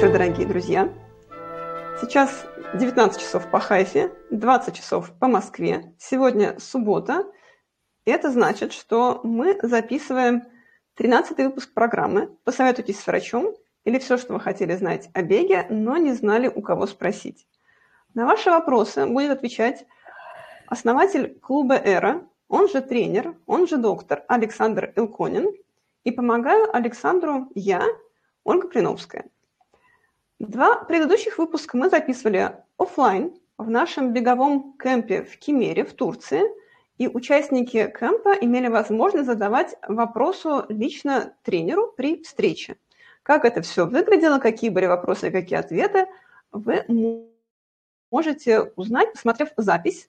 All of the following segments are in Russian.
вечер, дорогие друзья. Сейчас 19 часов по Хайфе, 20 часов по Москве. Сегодня суббота. Это значит, что мы записываем 13 выпуск программы «Посоветуйтесь с врачом» или все, что вы хотели знать о беге, но не знали, у кого спросить. На ваши вопросы будет отвечать основатель клуба «Эра», он же тренер, он же доктор Александр Илконин. И помогаю Александру я, Ольга Клиновская. Два предыдущих выпуска мы записывали офлайн в нашем беговом кемпе в Кемере в Турции, и участники кемпа имели возможность задавать вопросы лично тренеру при встрече. Как это все выглядело, какие были вопросы и какие ответы, вы можете узнать, посмотрев запись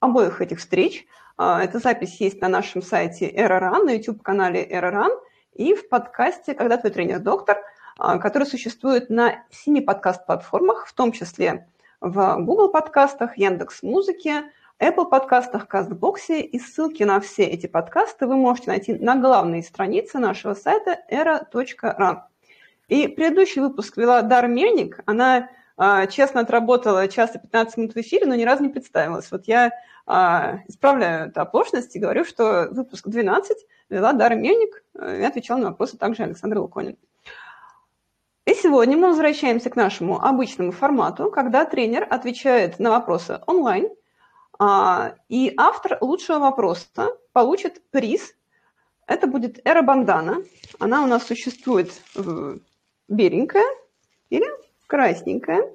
обоих этих встреч. А, эта запись есть на нашем сайте Эроран, на YouTube-канале Эроран и в подкасте «Когда твой тренер доктор», а, который существует на семи подкаст-платформах, в том числе в Google подкастах, Яндекс Музыке, Apple подкастах, Кастбоксе. И ссылки на все эти подкасты вы можете найти на главной странице нашего сайта era.ran. И предыдущий выпуск вела Дар Мельник. Она а, честно отработала час и 15 минут в эфире, но ни разу не представилась. Вот я а, исправляю эту оплошность и говорю, что выпуск 12 вела Дара Мельник э, и отвечал на вопросы также Александр Луконин. И сегодня мы возвращаемся к нашему обычному формату, когда тренер отвечает на вопросы онлайн, а, и автор лучшего вопроса получит приз. Это будет Эра Бандана. Она у нас существует беленькая или красненькая.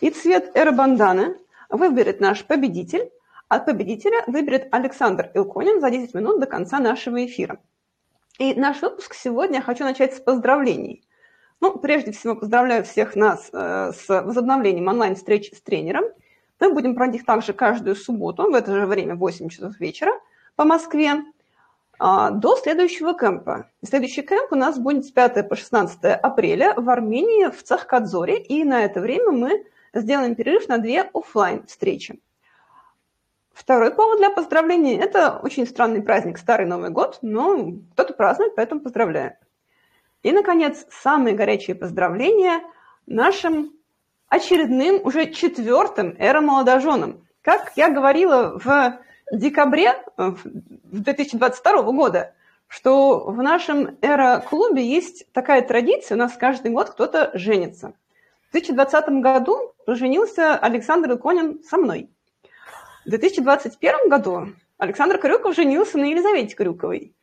И цвет Эра Банданы выберет наш победитель. От победителя выберет Александр Илконин за 10 минут до конца нашего эфира. И наш выпуск сегодня хочу начать с поздравлений. Ну, прежде всего, поздравляю всех нас э, с возобновлением онлайн-встреч с тренером. Мы будем проводить также каждую субботу в это же время, в 8 часов вечера по Москве, э, до следующего кемпа. Следующий кемп у нас будет с 5 по 16 апреля в Армении, в Цахкадзоре. И на это время мы сделаем перерыв на две офлайн встречи Второй повод для поздравления – это очень странный праздник Старый Новый год, но кто-то празднует, поэтому поздравляю. И, наконец, самые горячие поздравления нашим очередным, уже четвертым эромолодоженам. Как я говорила в декабре 2022 года, что в нашем эро-клубе есть такая традиция, у нас каждый год кто-то женится. В 2020 году женился Александр Иконин со мной – в 2021 году Александр Крюков женился на Елизавете Крюковой.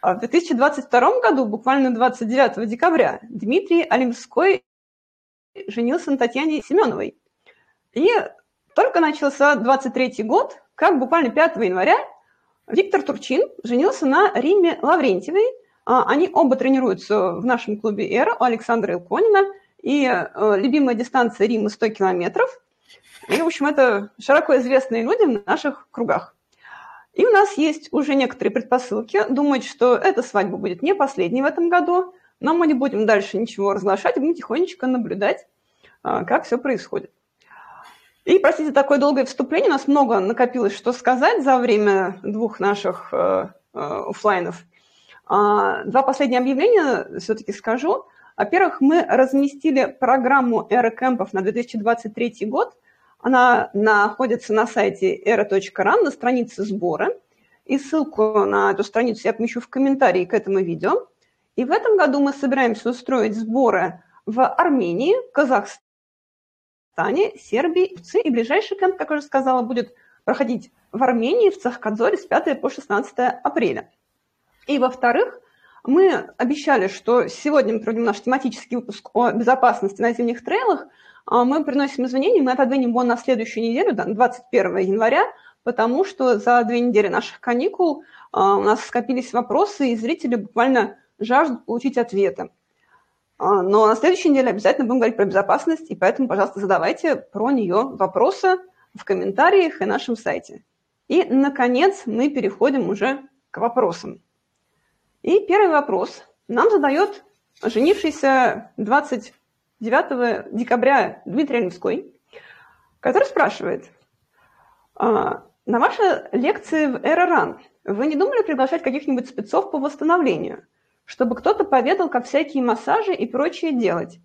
А в 2022 году, буквально 29 декабря, Дмитрий Олимской женился на Татьяне Семеновой. И только начался 23 год, как буквально 5 января Виктор Турчин женился на Риме Лаврентьевой. А, они оба тренируются в нашем клубе «Эра» у Александра Илконина. И э, любимая дистанция Рима 100 километров – и, в общем, это широко известные люди в наших кругах. И у нас есть уже некоторые предпосылки думать, что эта свадьба будет не последней в этом году, но мы не будем дальше ничего разглашать, будем тихонечко наблюдать, а, как все происходит. И, простите, такое долгое вступление, у нас много накопилось, что сказать за время двух наших э, э, офлайнов. А, два последние объявления все-таки скажу. Во-первых, мы разместили программу эрокэмпов на 2023 год – она находится на сайте era.ran на странице сбора. И ссылку на эту страницу я помещу в комментарии к этому видео. И в этом году мы собираемся устроить сборы в Армении, Казахстане, Сербии, и ближайший кемп, как уже сказала, будет проходить в Армении, в Цахкадзоре с 5 по 16 апреля. И во-вторых, мы обещали, что сегодня мы проведем наш тематический выпуск о безопасности на зимних трейлах – мы приносим извинения, мы отодвинем его на следующую неделю, 21 января, потому что за две недели наших каникул а, у нас скопились вопросы, и зрители буквально жаждут получить ответы. А, но на следующей неделе обязательно будем говорить про безопасность, и поэтому, пожалуйста, задавайте про нее вопросы в комментариях и на нашем сайте. И, наконец, мы переходим уже к вопросам. И первый вопрос нам задает женившийся 20 9 декабря Дмитрий Олевской, который спрашивает, «А, на ваши лекции в Эроран вы не думали приглашать каких-нибудь спецов по восстановлению, чтобы кто-то поведал, как всякие массажи и прочее делать?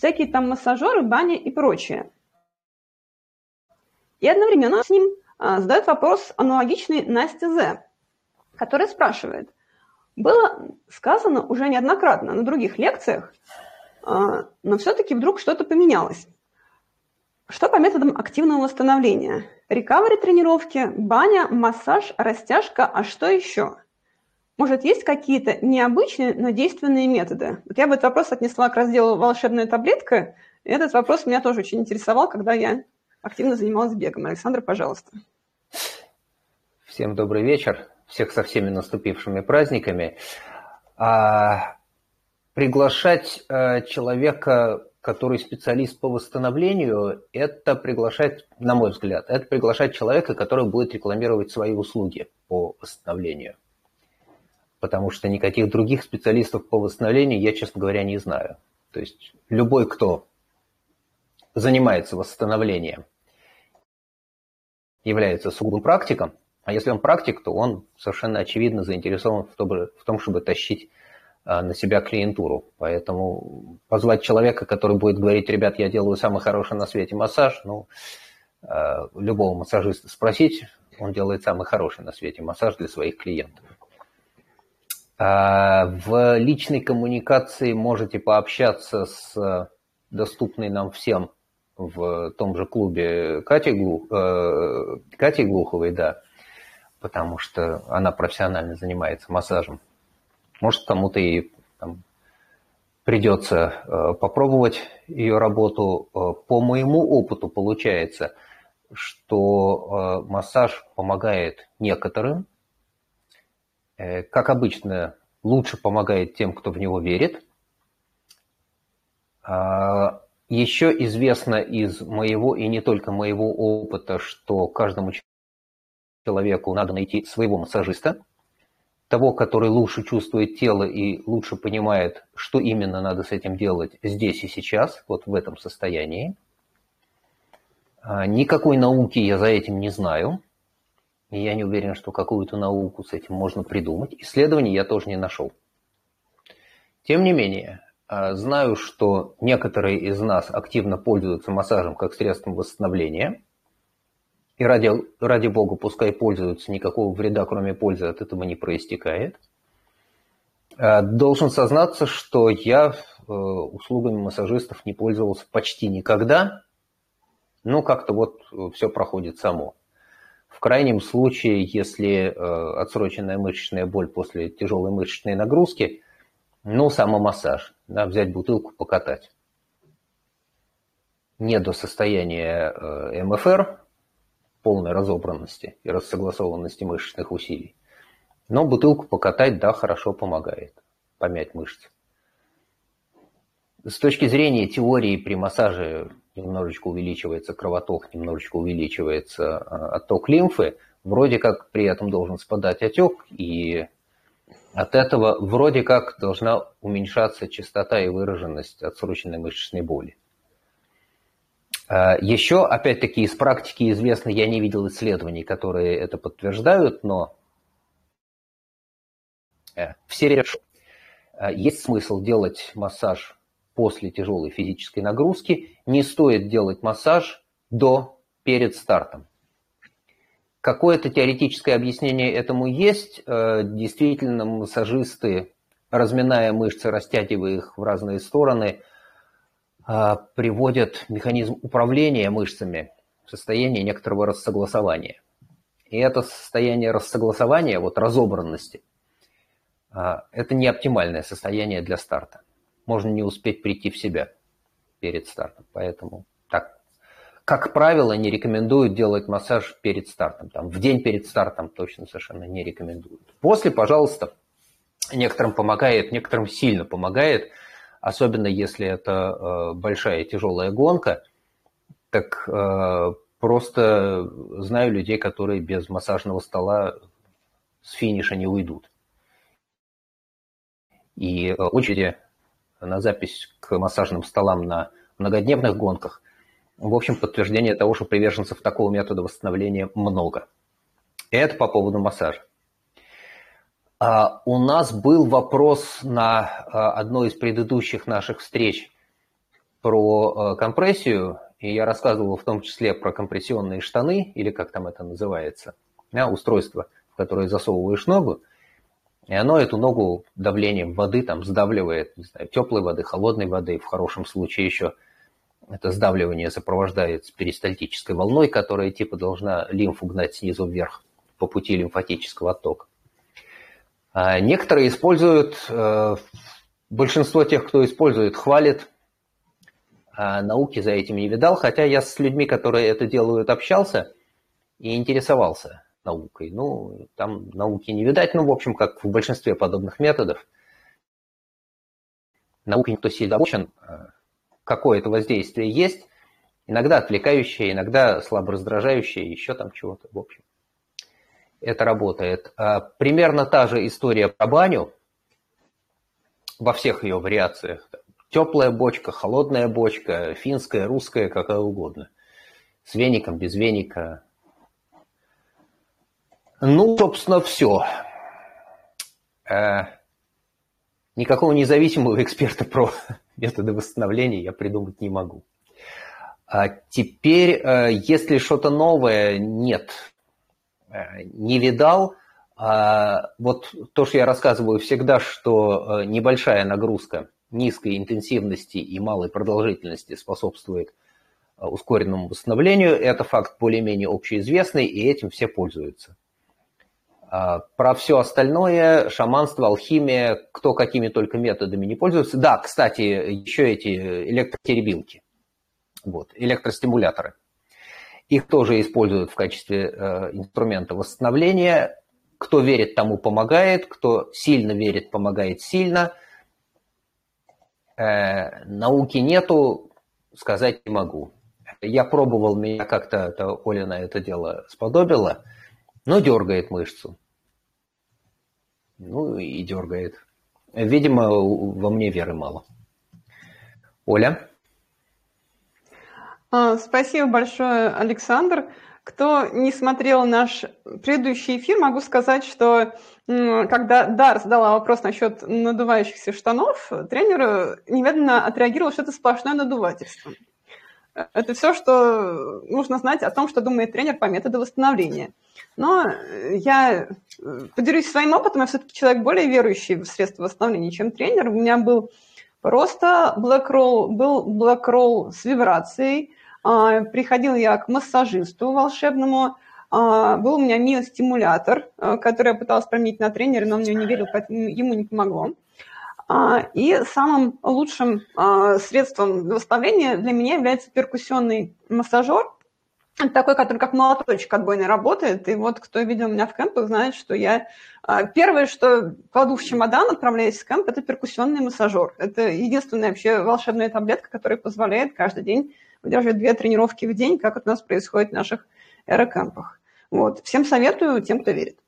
всякие там массажеры, бани и прочее. И одновременно с ним а, задает вопрос аналогичный Настя З, которая спрашивает, было сказано уже неоднократно на других лекциях, но все-таки вдруг что-то поменялось. Что по методам активного восстановления? Рекавери тренировки, баня, массаж, растяжка, а что еще? Может, есть какие-то необычные, но действенные методы? Вот я бы этот вопрос отнесла к разделу «Волшебная таблетка». И этот вопрос меня тоже очень интересовал, когда я активно занималась бегом. Александр, пожалуйста. Всем добрый вечер. Всех со всеми наступившими праздниками. А, приглашать а, человека, который специалист по восстановлению, это приглашать, на мой взгляд, это приглашать человека, который будет рекламировать свои услуги по восстановлению потому что никаких других специалистов по восстановлению я, честно говоря, не знаю. То есть любой, кто занимается восстановлением, является сугубым практиком, а если он практик, то он совершенно очевидно заинтересован в том, чтобы тащить на себя клиентуру. Поэтому позвать человека, который будет говорить, ребят, я делаю самый хороший на свете массаж, ну, а, любого массажиста спросить, он делает самый хороший на свете массаж для своих клиентов. А, в личной коммуникации можете пообщаться с доступной нам всем в том же клубе Кати, Глух, э, Кати Глуховой, да, потому что она профессионально занимается массажем. Может, кому-то и там, придется э, попробовать ее работу. Э, по моему опыту получается, что э, массаж помогает некоторым, как обычно, лучше помогает тем, кто в него верит. А, Еще известно из моего и не только моего опыта, что каждому человеку надо найти своего массажиста, того, который лучше чувствует тело и лучше понимает, что именно надо с этим делать здесь и сейчас, вот в этом состоянии. А, никакой науки я за этим не знаю. И я не уверен, что какую-то науку с этим можно придумать. Исследований я тоже не нашел. Тем не менее, а, знаю, что некоторые из нас активно пользуются массажем как средством восстановления. И ради, ради бога, пускай пользуются, никакого вреда, кроме пользы, от этого не проистекает. А, должен сознаться, что я э, услугами массажистов не пользовался почти никогда. Ну, как-то вот э, все проходит само. В крайнем случае, если э, отсроченная мышечная боль после тяжелой мышечной нагрузки, ну, самомассаж, да, взять бутылку, покатать. Не до состояния МФР, полной разобранности и рассогласованности мышечных усилий. Но бутылку покатать, да, хорошо помогает помять мышцы. С точки зрения теории при массаже немножечко увеличивается кровоток, немножечко увеличивается а, отток лимфы, вроде как при этом должен спадать отек, и от этого вроде как должна уменьшаться частота и выраженность отсроченной мышечной боли. А, Еще, опять-таки, из практики известно, я не видел исследований, которые это подтверждают, но э, все решат. Есть смысл делать массаж после тяжелой физической нагрузки, не стоит делать массаж до, перед стартом. Какое-то теоретическое объяснение этому есть. Э, действительно, массажисты, разминая мышцы, растягивая их в разные стороны, э, приводят механизм управления мышцами в состояние некоторого рассогласования. И это состояние рассогласования, вот разобранности, э, это не оптимальное состояние для старта можно не успеть прийти в себя перед стартом. Поэтому так, как правило, не рекомендуют делать массаж перед стартом. Там, в день перед стартом точно совершенно не рекомендуют. После, пожалуйста, некоторым помогает, некоторым сильно помогает, особенно если это э, большая тяжелая гонка. Так э, просто знаю людей, которые без массажного стола с финиша не уйдут. И э, очереди на запись к массажным столам на многодневных гонках. В общем, подтверждение того, что приверженцев такого метода восстановления много. Это по поводу массажа. А, у нас был вопрос на а, одной из предыдущих наших встреч про компрессию, и я рассказывал в том числе про компрессионные штаны, или как там это называется, да, устройство, в которое засовываешь ногу, и оно эту ногу давлением воды там сдавливает, не знаю, теплой воды, холодной воды, в хорошем случае еще это сдавливание сопровождается перистальтической волной, которая типа должна лимфу гнать снизу вверх по пути лимфатического оттока. А некоторые используют, э, большинство тех, кто использует, хвалит, а науки за этим не видал, хотя я с людьми, которые это делают, общался и интересовался наукой. Ну, там науки не видать, ну, в общем, как в большинстве подобных методов. Наукой никто сильно обучен, а какое-то воздействие есть, иногда отвлекающее, иногда слабо раздражающее, еще там чего-то, в общем. Это работает. А примерно та же история про баню во всех ее вариациях. Теплая бочка, холодная бочка, финская, русская, какая угодно. С веником, без веника. Ну, собственно, все. Э, никакого независимого эксперта про методы восстановления я придумать не могу. А теперь, если что-то новое, нет, не видал. А вот то, что я рассказываю всегда, что небольшая нагрузка – низкой интенсивности и малой продолжительности способствует э, ускоренному восстановлению. Это факт более-менее общеизвестный, и этим все пользуются. А, про все остальное, шаманство, алхимия, кто какими только методами не пользуется. Да, кстати, еще эти электротеребилки, вот, электростимуляторы. Их тоже используют в качестве э, инструмента восстановления. Кто верит, тому помогает, кто сильно верит, помогает сильно – Э, науки нету, сказать не могу. Я пробовал, меня как-то Оля на это дело сподобила, но дергает мышцу. Ну и дергает. Видимо, во мне веры мало. Оля? А, спасибо большое, Александр. Кто не смотрел наш предыдущий эфир, могу сказать, что когда Дар задала вопрос насчет надувающихся штанов, тренер немедленно отреагировал, что это сплошное надувательство. Это все, что нужно знать о том, что думает тренер по методу восстановления. Но я поделюсь своим опытом, я все-таки человек более верующий в средства восстановления, чем тренер. У меня был просто Black Roll, был Black Roll с вибрацией, приходил я к массажисту волшебному, а, был у меня миостимулятор, а, который я пыталась променить на тренера, но он мне не верил, поэтому ему не помогло. И самым лучшим средством восстановления для меня является перкуссионный массажер, такой, который как молоточек отбойный работает. И вот кто видел меня в кемпах, знает, что я... Первое, что кладу в чемодан, отправляясь в кемп, это перкуссионный массажер. Это единственная вообще волшебная таблетка, которая позволяет каждый день выдерживать две тренировки в день, как это у нас происходит в наших аэрокампах. Вот. Всем советую, тем, кто верит.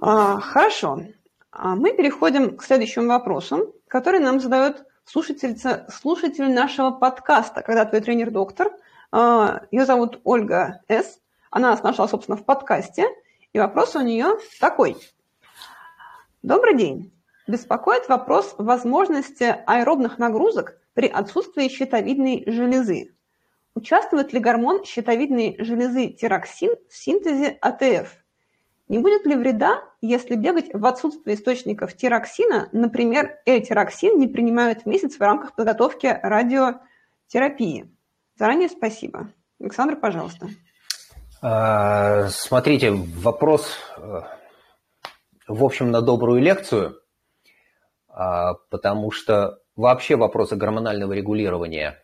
А, хорошо. А мы переходим к следующему вопросу, который нам задает слушатель, слушатель нашего подкаста «Когда твой тренер доктор». А, Ее зовут Ольга С. Она нас нашла, собственно, в подкасте. И вопрос у нее такой. Добрый день. Беспокоит вопрос возможности аэробных нагрузок при отсутствии щитовидной железы. Участвует ли гормон щитовидной железы тироксин в синтезе АТФ? Не будет ли вреда, если бегать в отсутствие источников тироксина, например, L-тироксин не принимают в месяц в рамках подготовки радиотерапии? Заранее спасибо. Александр, пожалуйста. А, смотрите, вопрос, э, в общем, на добрую лекцию, а, потому что вообще вопросы гормонального регулирования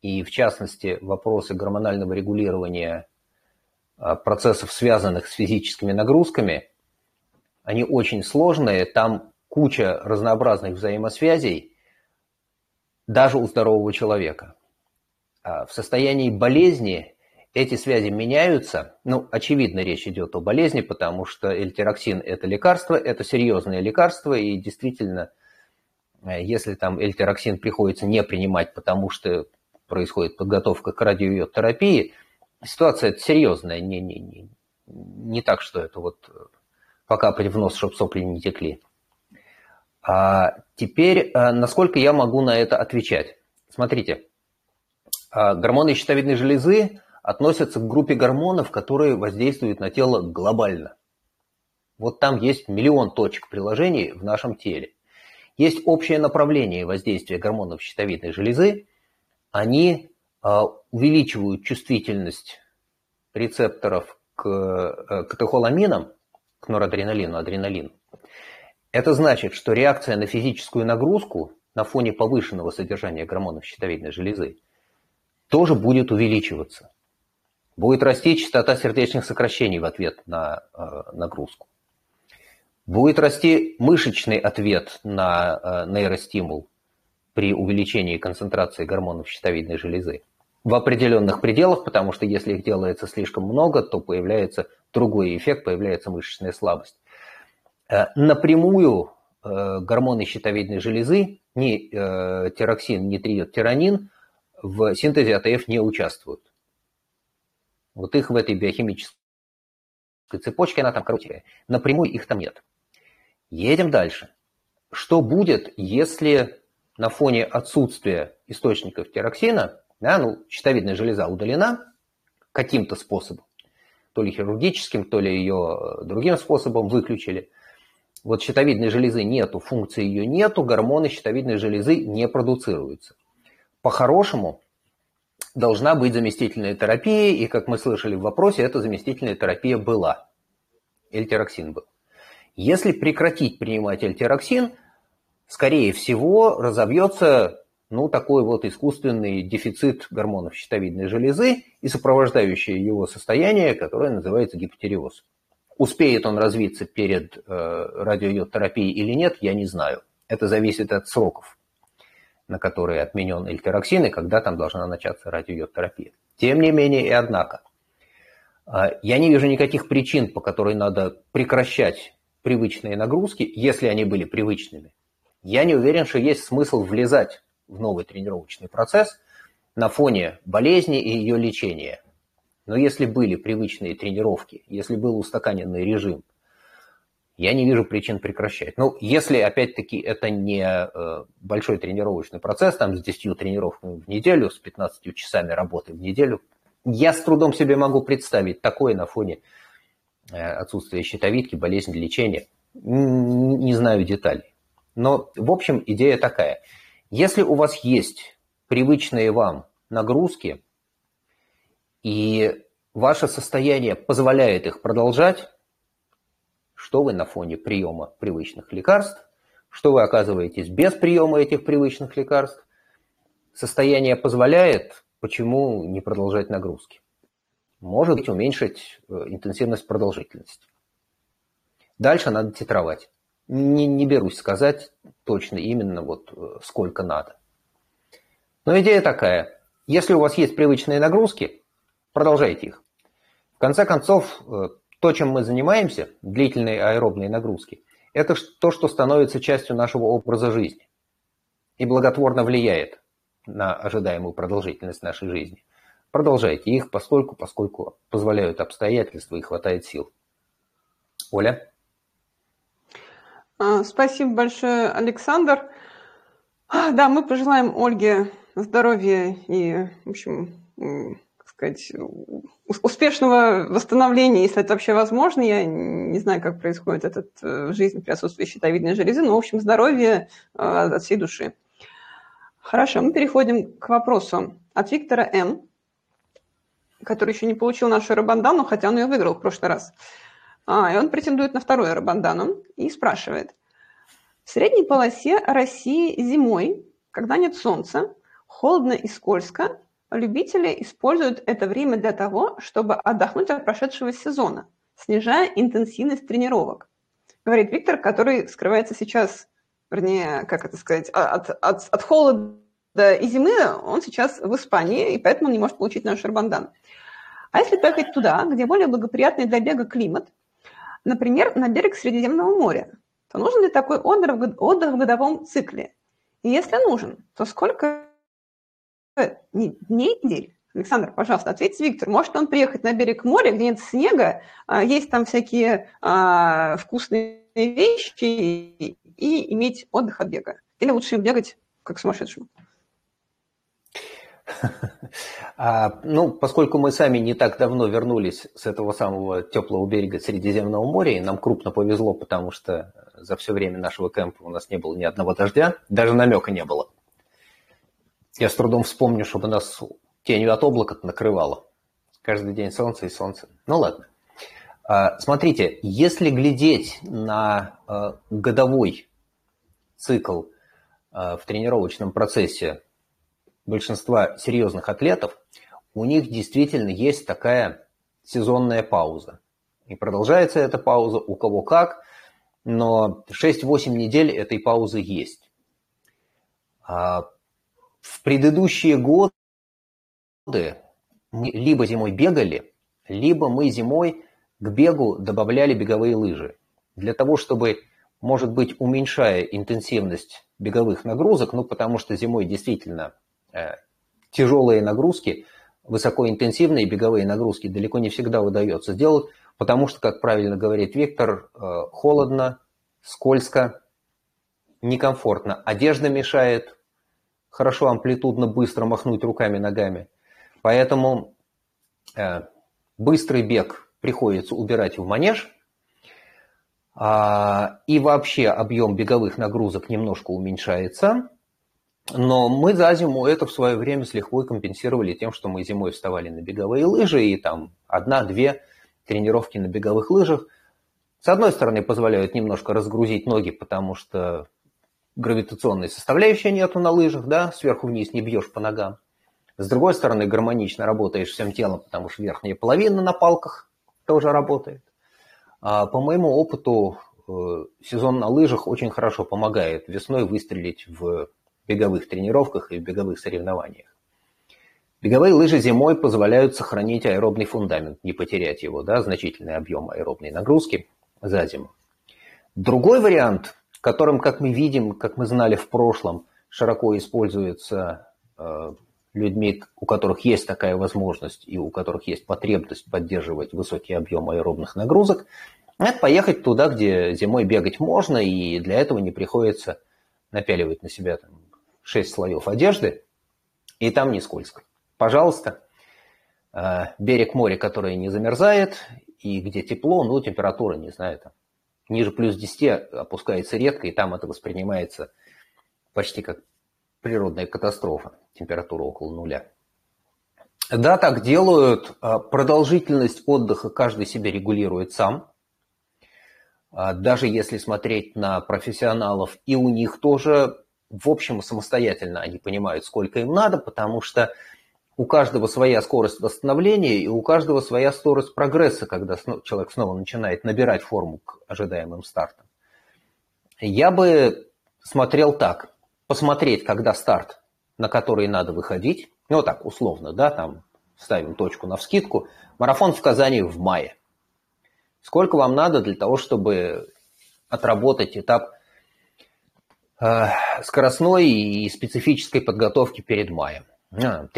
и, в частности, вопросы гормонального регулирования а, процессов, связанных с физическими нагрузками, они очень сложные, там куча разнообразных взаимосвязей даже у здорового человека. А в состоянии болезни эти связи меняются. Ну, очевидно, речь идет о болезни, потому что эльтироксин – это лекарство, это серьезное лекарство, и действительно, если там эльтироксин приходится не принимать, потому что происходит подготовка к радиотерапии, ситуация серьезная, не, не, не, не так, что это вот э, покапать в нос, чтобы сопли не текли. А теперь, э, насколько я могу на это отвечать? Смотрите, гормоны щитовидной железы относятся к группе гормонов, которые воздействуют на тело глобально. Вот там есть миллион точек приложений в нашем теле. Есть общее направление воздействия гормонов щитовидной железы. Они а, увеличивают чувствительность рецепторов к э, катехоламинам, к норадреналину, адреналину. Это значит, что реакция на физическую нагрузку на фоне повышенного содержания гормонов щитовидной железы тоже будет увеличиваться. Будет расти частота сердечных сокращений в ответ на э, нагрузку. Будет расти мышечный ответ на э, нейростимул при увеличении концентрации гормонов щитовидной железы. В определенных пределах, потому что если их делается слишком много, то появляется другой эффект, появляется мышечная слабость. Э, напрямую э, гормоны щитовидной железы, ни тироксин, ни тиронин в синтезе АТФ не участвуют. Вот их в этой биохимической цепочке, она там короче, напрямую их там нет. Едем дальше. Что будет, если на фоне отсутствия источников тироксина, да, ну, щитовидная железа удалена каким-то способом, то ли хирургическим, то ли ее другим способом выключили. Вот щитовидной железы нету, функции ее нету, гормоны щитовидной железы не продуцируются. По-хорошему, должна быть заместительная терапия, и, как мы слышали в вопросе, эта заместительная терапия была. Эльтероксин был. Если прекратить принимать эльтероксин, скорее всего, разовьется ну, такой вот искусственный дефицит гормонов щитовидной железы и сопровождающее его состояние, которое называется гипотереоз. Успеет он развиться перед э, радиойодтерапией или нет, я не знаю. Это зависит от сроков на которые отменен эльтероксин, и когда там должна начаться радиойодтерапия. Тем не менее и однако, а, я не вижу никаких причин, по которой надо прекращать привычные нагрузки, если они были привычными. Я не уверен, что есть смысл влезать в новый тренировочный процесс на фоне болезни и ее лечения. Но если были привычные тренировки, если был устаканенный режим, я не вижу причин прекращать. Ну, если, опять-таки, это не э, большой тренировочный процесс, там, с 10 тренировками в неделю, с 15 часами работы в неделю, я с трудом себе могу представить такое на фоне э, отсутствия щитовидки, болезни, лечения. Не знаю деталей. Но, в общем, идея такая. Если у вас есть привычные вам нагрузки, и ваше состояние позволяет их продолжать, что вы на фоне приема привычных лекарств, что вы оказываетесь без приема этих привычных лекарств. Состояние позволяет, почему не продолжать нагрузки? Может быть, уменьшить э, интенсивность продолжительности. Дальше надо титровать. Не, не берусь сказать точно именно вот э, сколько надо. Но идея такая. Если у вас есть привычные нагрузки, продолжайте их. В конце концов, э, то, чем мы занимаемся, длительные аэробные нагрузки, это то, что становится частью нашего образа жизни и благотворно влияет на ожидаемую продолжительность нашей жизни. Продолжайте их, поскольку, поскольку позволяют обстоятельства и хватает сил. Оля? А, спасибо большое, Александр. А, да, мы пожелаем Ольге здоровья и, в общем, сказать, успешного восстановления, если это вообще возможно. Я не знаю, как происходит это э, в жизни при отсутствии щитовидной железы, но, в общем, здоровье э, от всей души. Хорошо, мы переходим к вопросу от Виктора М., который еще не получил нашу рабандану, хотя он ее выиграл в прошлый раз. А, и он претендует на вторую рабандану и спрашивает. В средней полосе России зимой, когда нет солнца, холодно и скользко, Любители используют это время для того, чтобы отдохнуть от прошедшего сезона, снижая интенсивность тренировок. Говорит Виктор, который скрывается сейчас, вернее, как это сказать, а, от, от, от холода и зимы, он сейчас в Испании, и поэтому не может получить наш Арбандан. А если поехать туда, где более благоприятный для бега климат, например, на берег Средиземного моря, то нужен ли такой отдых в годовом цикле? И если нужен, то сколько дней, недель. Александр, пожалуйста, ответьте Виктор. Может он приехать на берег моря, где нет снега, а, есть там всякие а, вкусные вещи и иметь отдых от бега? Или лучше бегать как сумасшедшему? А, ну, поскольку мы сами не так давно вернулись с этого самого теплого берега Средиземного моря, и нам крупно повезло, потому что за все время нашего кемпа у нас не было ни одного дождя, даже намека не было. Я с трудом вспомню, чтобы нас тенью от облака накрывало. Каждый день солнце и солнце. Ну ладно. А, смотрите, если глядеть на а, годовой цикл в тренировочном процессе большинства серьезных атлетов, у них действительно есть такая сезонная пауза. И продолжается эта пауза у кого как, но 6-8 недель этой паузы есть. В предыдущие годы мы либо зимой бегали, либо мы зимой к бегу добавляли беговые лыжи. Для того, чтобы, может быть, уменьшая интенсивность беговых нагрузок, ну, потому что зимой действительно тяжелые нагрузки, высокоинтенсивные беговые нагрузки далеко не всегда удается сделать, потому что, как правильно говорит Виктор, э, холодно, скользко, некомфортно. Одежда мешает, хорошо амплитудно быстро махнуть руками, ногами. Поэтому э, быстрый бег приходится убирать в манеж, а, и вообще объем беговых нагрузок немножко уменьшается. Но мы за зиму это в свое время с лихвой компенсировали тем, что мы зимой вставали на беговые лыжи, и там одна-две тренировки на беговых лыжах. С одной стороны, позволяют немножко разгрузить ноги, потому что гравитационной составляющей нету на лыжах, да, сверху вниз не бьешь по ногам. С другой стороны, гармонично работаешь всем телом, потому что верхняя половина на палках тоже работает. А по моему опыту, э, сезон на лыжах очень хорошо помогает весной выстрелить в беговых тренировках и в беговых соревнованиях. Беговые лыжи зимой позволяют сохранить аэробный фундамент, не потерять его, да, значительный объем аэробной нагрузки за зиму. Другой вариант которым, как мы видим, как мы знали в прошлом, широко используется э, людьми, у которых есть такая возможность и у которых есть потребность поддерживать высокий объем аэробных нагрузок, это поехать туда, где зимой бегать можно, и для этого не приходится напяливать на себя там, 6 слоев одежды, и там не скользко. Пожалуйста, э, берег моря, который не замерзает, и где тепло, ну, температура, не знаю, там ниже плюс 10 опускается редко, и там это воспринимается почти как природная катастрофа, температура около нуля. Да, так делают. А, продолжительность отдыха каждый себе регулирует сам. А, даже если смотреть на профессионалов, и у них тоже, в общем, самостоятельно они понимают, сколько им надо, потому что у каждого своя скорость восстановления и у каждого своя скорость прогресса, когда человек снова начинает набирать форму к ожидаемым стартам. Я бы смотрел так. Посмотреть, когда старт, на который надо выходить, ну так, условно, да, там ставим точку на вскидку, марафон в Казани в мае. Сколько вам надо для того, чтобы отработать этап скоростной и специфической подготовки перед маем? 3-4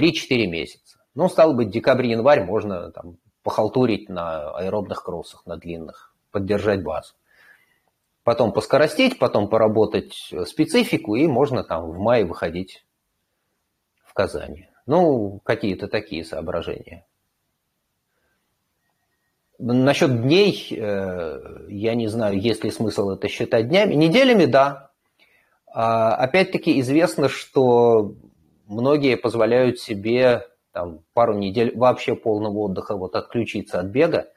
месяца. Ну, стало быть, декабрь-январь можно там, похалтурить на аэробных кроссах, на длинных, поддержать базу. Потом поскоростить, потом поработать специфику, и можно там в мае выходить в Казани. Ну, какие-то такие соображения. Насчет дней, э, я не знаю, есть ли смысл это считать днями. Неделями, да. А, опять-таки известно, что многие позволяют себе там, пару недель вообще полного отдыха, вот отключиться от бега,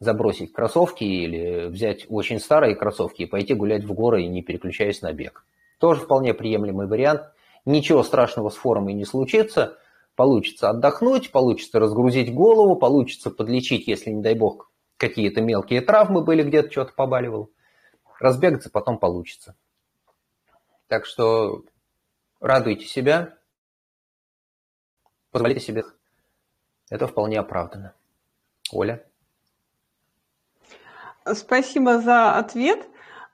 забросить кроссовки или взять очень старые кроссовки и пойти гулять в горы, не переключаясь на бег. Тоже вполне приемлемый вариант. Ничего страшного с формой не случится. Получится отдохнуть, получится разгрузить голову, получится подлечить, если, не дай бог, какие-то мелкие травмы были, где-то что-то побаливал. Разбегаться потом получится. Так что радуйте себя, позволяйте себе. Это вполне оправданно. Оля? Спасибо за ответ.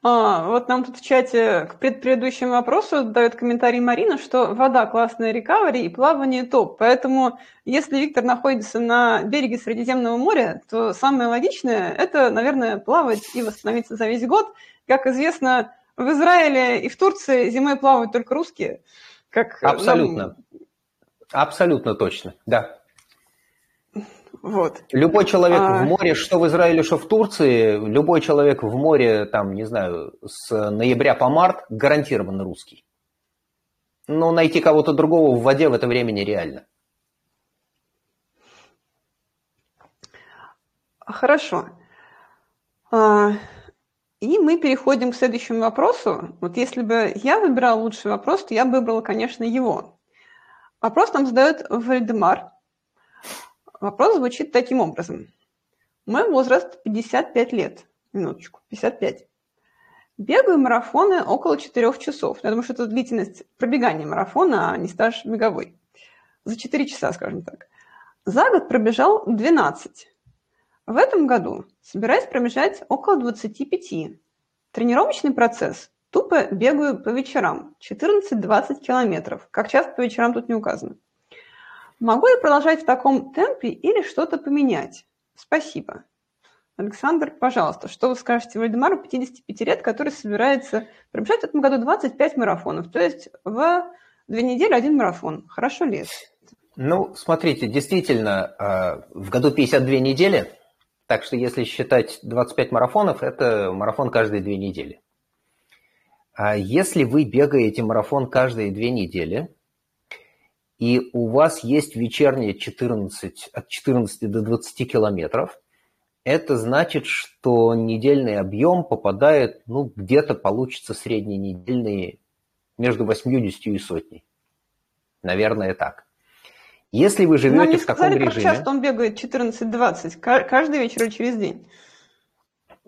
А, вот нам тут в чате к предыдущему вопросу дает комментарий Марина, что вода классная рекавери и плавание топ. Поэтому если Виктор находится на береге Средиземного моря, то самое логичное – это, наверное, плавать и восстановиться за весь год. Как известно, в Израиле и в Турции зимой плавают только русские. Как Абсолютно. Нам... Абсолютно точно, да. Вот. Любой человек а... в море, что в Израиле, что в Турции, любой человек в море, там, не знаю, с ноября по март гарантированно русский. Но найти кого-то другого в воде в это время нереально. Хорошо. А, и мы переходим к следующему вопросу. Вот если бы я выбирала лучший вопрос, то я бы выбрала, конечно, его. Вопрос нам задает Вальдемар. Вопрос звучит таким образом. Мой возраст 55 лет. Минуточку, 55. Бегаю марафоны около 4 часов. Я думаю, что это длительность пробегания марафона, а не стаж беговой. За 4 часа, скажем так. За год пробежал 12. В этом году собираюсь пробежать около 25. Тренировочный процесс. Тупо бегаю по вечерам. 14-20 километров. Как часто по вечерам тут не указано. Могу я продолжать в таком темпе или что-то поменять? Спасибо. Александр, пожалуйста, что вы скажете Вальдемару 55 лет, который собирается пробежать в этом году 25 марафонов, то есть в две недели один марафон. Хорошо ли это? Ну, смотрите, действительно, э, в году 52 недели так что если считать 25 марафонов, это марафон каждые две недели. А если вы бегаете марафон каждые две недели, и у вас есть вечерние 14, от 14 до 20 километров, это значит, что недельный объем попадает, ну, где-то получится средненедельный между 80 и сотней. Наверное, так. Если вы живете Нам не в таком сказали, режиме... как часто он бегает 14-20, каждый вечер или через день?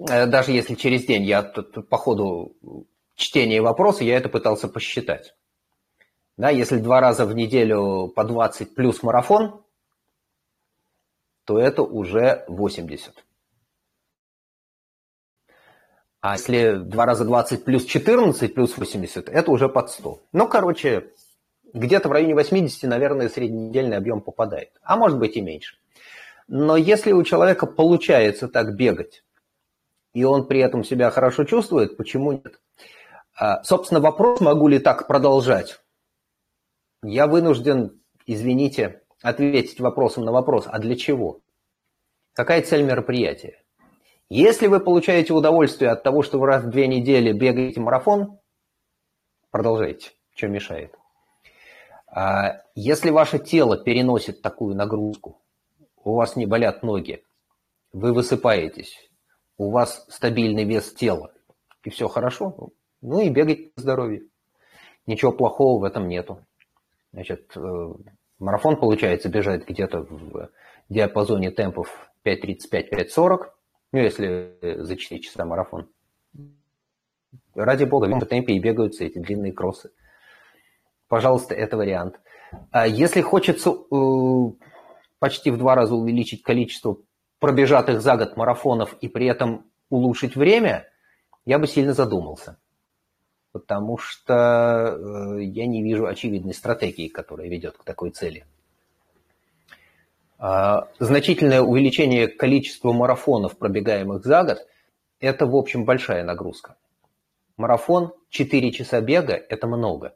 Э, даже если через день, я по ходу чтения вопроса, я это пытался посчитать. Да, если два раза в неделю по 20 плюс марафон, то это уже 80. А если два раза 20 плюс 14 плюс 80, это уже под 100. Ну, короче, где-то в районе 80, наверное, средненедельный объем попадает, а может быть и меньше. Но если у человека получается так бегать, и он при этом себя хорошо чувствует, почему нет? А, собственно, вопрос, могу ли так продолжать, я вынужден, извините, ответить вопросом на вопрос, а для чего? Какая цель мероприятия? Если вы получаете удовольствие от того, что вы раз в две недели бегаете марафон, продолжайте, что мешает. А если ваше тело переносит такую нагрузку, у вас не болят ноги, вы высыпаетесь, у вас стабильный вес тела, и все хорошо, ну и бегать по здоровью. Ничего плохого в этом нету. Значит, э, марафон получается бежать где-то в диапазоне темпов 5.35-5.40, ну если за 4 часа марафон. Ради бога, в темпе и бегаются эти длинные кроссы. Пожалуйста, это вариант. А если хочется э, почти в два раза увеличить количество пробежатых за год марафонов и при этом улучшить время, я бы сильно задумался. Потому что э, я не вижу очевидной стратегии, которая ведет к такой цели. А, значительное увеличение количества марафонов, пробегаемых за год, это, в общем, большая нагрузка. Марафон 4 часа бега – это много.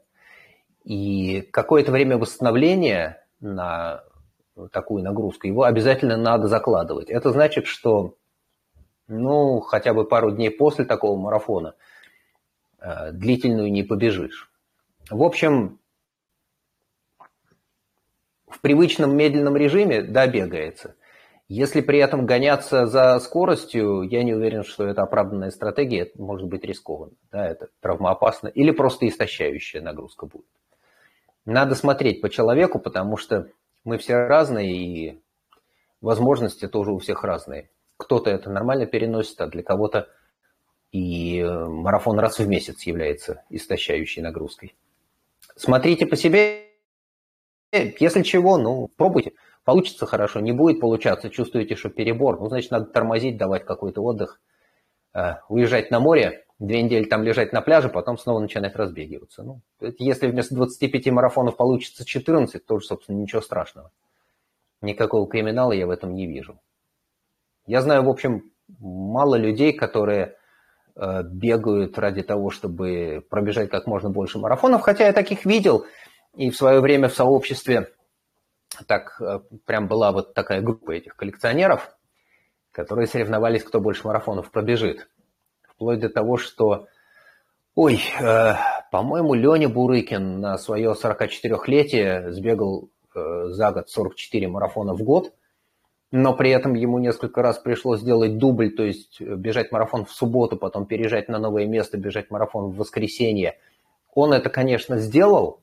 И какое-то время восстановления на такую нагрузку, его обязательно надо закладывать. Это значит, что ну, хотя бы пару дней после такого марафона э, длительную не побежишь. В общем, в привычном медленном режиме, да, бегается. Если при этом гоняться за скоростью, я не уверен, что это оправданная стратегия, это может быть рискованно, да, это травмоопасно или просто истощающая нагрузка будет. Надо смотреть по человеку, потому что мы все разные, и возможности тоже у всех разные. Кто-то это нормально переносит, а для кого-то и э, марафон раз в месяц является истощающей нагрузкой. Смотрите по себе, если чего, ну, пробуйте. Получится хорошо, не будет получаться, чувствуете, что перебор, ну, значит, надо тормозить, давать какой-то отдых, э, уезжать на море, две недели там лежать на пляже, потом снова начинать разбегиваться. Ну, если вместо 25 марафонов получится 14, тоже, собственно, ничего страшного. Никакого криминала я в этом не вижу. Я знаю, в общем, мало людей, которые э, бегают ради того, чтобы пробежать как можно больше марафонов, хотя я таких видел и в свое время в сообществе так э, прям была вот такая группа этих коллекционеров, которые соревновались, кто больше марафонов пробежит. Вплоть до того, что, ой, э, по-моему, Леня Бурыкин на свое 44-летие сбегал э, за год 44 марафона в год, но при этом ему несколько раз пришлось сделать дубль, то есть бежать марафон в субботу, потом переезжать на новое место, бежать марафон в воскресенье. Он это, конечно, сделал,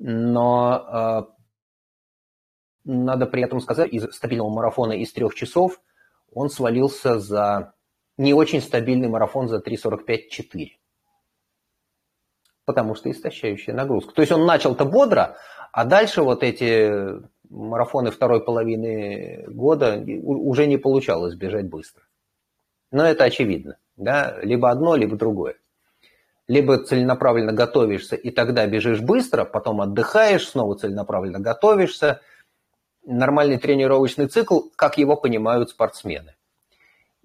но э, надо при этом сказать, из стабильного марафона из трех часов он свалился за не очень стабильный марафон за 3.45-4. Потому что истощающая нагрузка. То есть он начал-то бодро, а дальше вот эти марафоны второй половины года уже не получалось бежать быстро. Но это очевидно. Да? Либо одно, либо другое. Либо целенаправленно готовишься, и тогда бежишь быстро, потом отдыхаешь, снова целенаправленно готовишься. Нормальный тренировочный цикл, как его понимают спортсмены.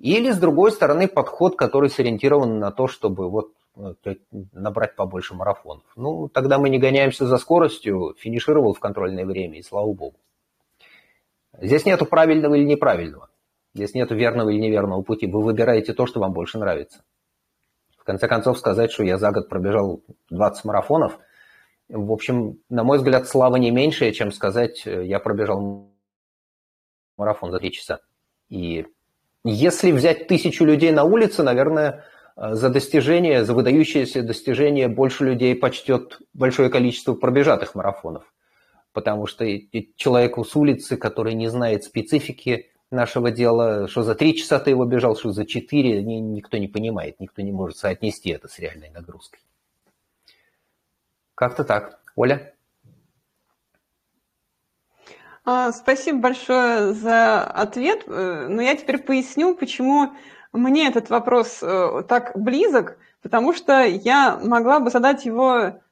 Или, с другой стороны, подход, который сориентирован на то, чтобы вот э, набрать побольше марафонов. Ну, тогда мы не гоняемся за скоростью, финишировал в контрольное время, и слава богу. Здесь нету правильного или неправильного. Здесь нету верного или неверного пути. Вы выбираете то, что вам больше нравится. В конце концов, сказать, что я за год пробежал 20 марафонов, в общем, на мой взгляд, слава не меньшая, чем сказать, э, я пробежал марафон за 3 часа. И если взять тысячу людей на улице, наверное, э, за достижение, за выдающееся достижение больше людей почтет большое количество пробежатых марафонов. Потому что человеку с улицы, который не знает специфики нашего дела, что за три часа ты его бежал, что за четыре, никто не понимает, никто не может соотнести это с реальной нагрузкой. Как-то так. Оля? А, спасибо большое за ответ. Э, но я теперь поясню, почему мне этот вопрос э, так близок, потому что я могла бы задать его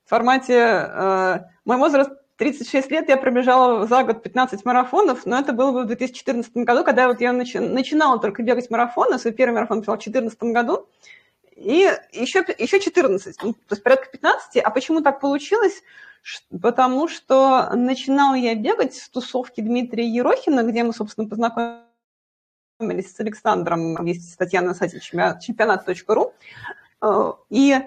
в формате э, «Мой возраст 36 лет, я пробежала за год 15 марафонов, но это было бы в 2014 году, когда вот я начи- начинала только бегать марафоны, свой первый марафон бежала в 2014 году, и еще, еще 14, ну, то есть порядка 15. А почему так получилось? Потому что начинала я бегать в тусовке Дмитрия Ерохина, где мы, собственно, познакомились с Александром вместе с Татьяной на сайте чемпионат.ру. Э, и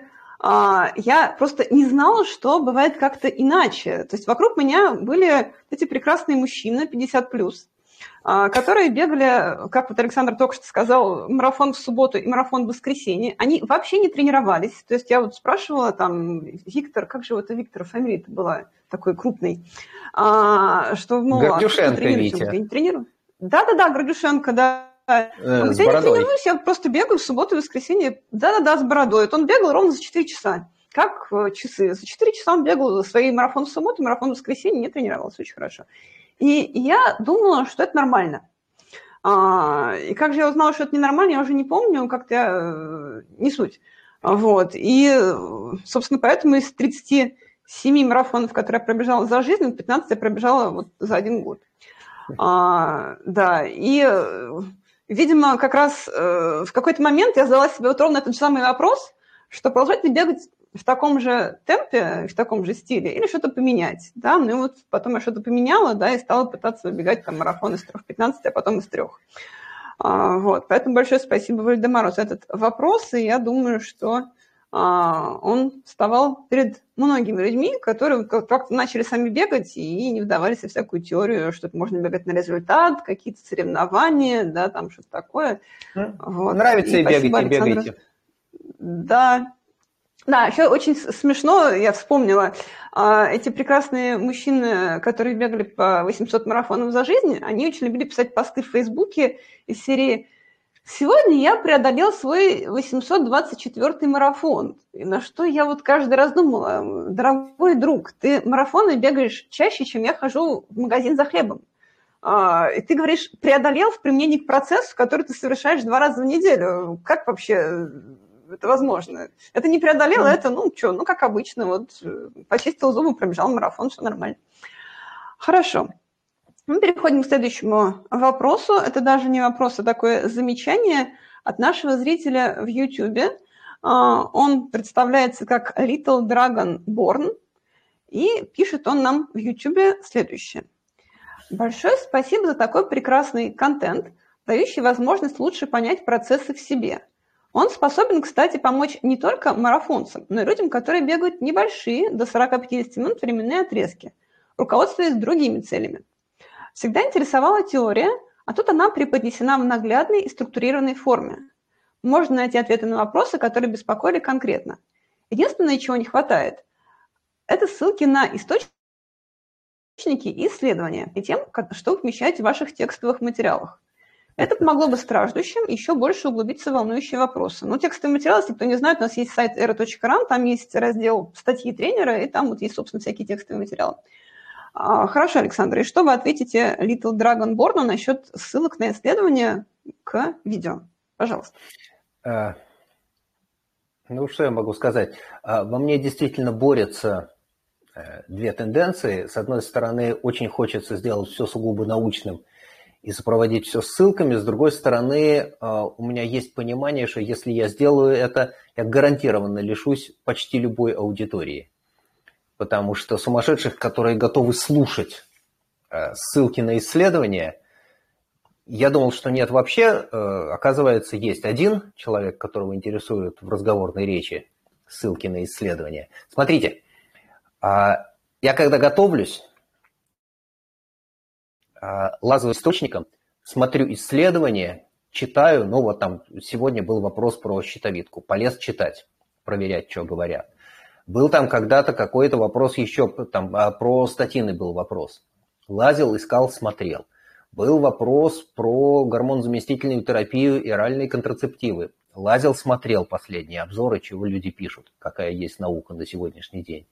а, я просто не знала, что бывает как-то иначе. То есть вокруг меня были эти прекрасные мужчины, 50 плюс, а, которые бегали, как вот Александр только что сказал, марафон в субботу и марафон в воскресенье. Они вообще не тренировались. То есть я вот спрашивала там, Виктор, как же вот у Виктора фамилия-то была такой крупный, а, что, Гордюшенко, а Витя. Я не тренирую. Да-да-да, Гордюшенко, да. Э, он говорит, я не тренируюсь, я просто бегаю в субботу и воскресенье. Да-да-да, с бородой. Вот он бегал ровно за 4 часа. Как э, часы? За 4 часа он бегал за свои марафон в субботу, марафон в воскресенье, не тренировался очень хорошо. И я думала, что это нормально. А, и как же я узнала, что это ненормально, я уже не помню, как-то э, не суть. Вот. И, собственно, поэтому из 37 марафонов, которые я пробежала за жизнь, 15 я пробежала вот за один год. А, да, и, видимо, как раз э, в какой-то момент я задала себе вот ровно этот же самый вопрос, что продолжать ли бегать в таком же темпе, в таком же стиле, или что-то поменять, да, ну и вот потом я что-то поменяла, да, и стала пытаться выбегать там марафон из 3.15, а потом из трех. А, вот, поэтому большое спасибо Вальдемару за этот вопрос, и я думаю, что а, он вставал перед многими людьми, которые как-то начали сами бегать и не вдавались в всякую теорию, что можно бегать на результат, какие-то соревнования, да, там что-то такое. Вот. Нравится и, и бегайте, Александр. бегайте. Да, да, еще очень смешно, я вспомнила, а, эти прекрасные мужчины, которые бегали по 800 марафонов за жизнь, они очень любили писать посты в Фейсбуке из серии «Сегодня я преодолел свой 824 марафон». И на что я вот каждый раз думала, дорогой друг, ты марафоны бегаешь чаще, чем я хожу в магазин за хлебом. А, и ты говоришь, преодолел в применении к процессу, который ты совершаешь два раза в неделю. Как вообще это возможно. Это не преодолело, это, ну, что, ну, как обычно, вот, э, почистил зубы, пробежал марафон, все нормально. Хорошо. Мы переходим к следующему вопросу. Это даже не вопрос, а такое замечание от нашего зрителя в YouTube. А, он представляется как Little Dragon Born, и пишет он нам в YouTube следующее. Большое спасибо за такой прекрасный контент, дающий возможность лучше понять процессы в себе. Он способен, кстати, помочь не только марафонцам, но и людям, которые бегают небольшие, до 40-50 минут временные отрезки, руководствуясь другими целями. Всегда интересовала теория, а тут она преподнесена в наглядной и структурированной форме. Можно найти ответы на вопросы, которые беспокоили конкретно. Единственное, чего не хватает, это ссылки на источники и исследования и тем, что вы помещаете в ваших текстовых материалах. Это помогло бы страждущим еще больше углубиться в волнующие вопросы. Ну, текстовый материал, если кто не знает, у нас есть сайт era.ran, там есть раздел статьи тренера, и там вот есть, собственно, всякие текстовые материалы. А, хорошо, Александр, и что вы ответите Little Dragon Born насчет ссылок на исследования к видео? Пожалуйста. А, ну, что я могу сказать? А, во мне действительно борются э, две тенденции. С одной стороны, очень хочется сделать все сугубо научным и сопроводить все ссылками. С другой стороны, у меня есть понимание, что если я сделаю это, я гарантированно лишусь почти любой аудитории потому что сумасшедших, которые готовы слушать э, ссылки на исследования, я думал, что нет вообще. Э, оказывается, есть один человек, которого интересует в разговорной речи ссылки на исследования. Смотрите, а, я когда готовлюсь, а, лазаю источником, смотрю исследования, читаю, ну вот там сегодня был вопрос про щитовидку, полез читать, проверять, что говорят. Был там когда-то какой-то вопрос еще, там а, про статины был вопрос. Лазил, искал, смотрел. Был вопрос про гормонозаместительную терапию и оральные контрацептивы. Лазил, смотрел последние обзоры, чего люди пишут, какая есть наука на сегодняшний день.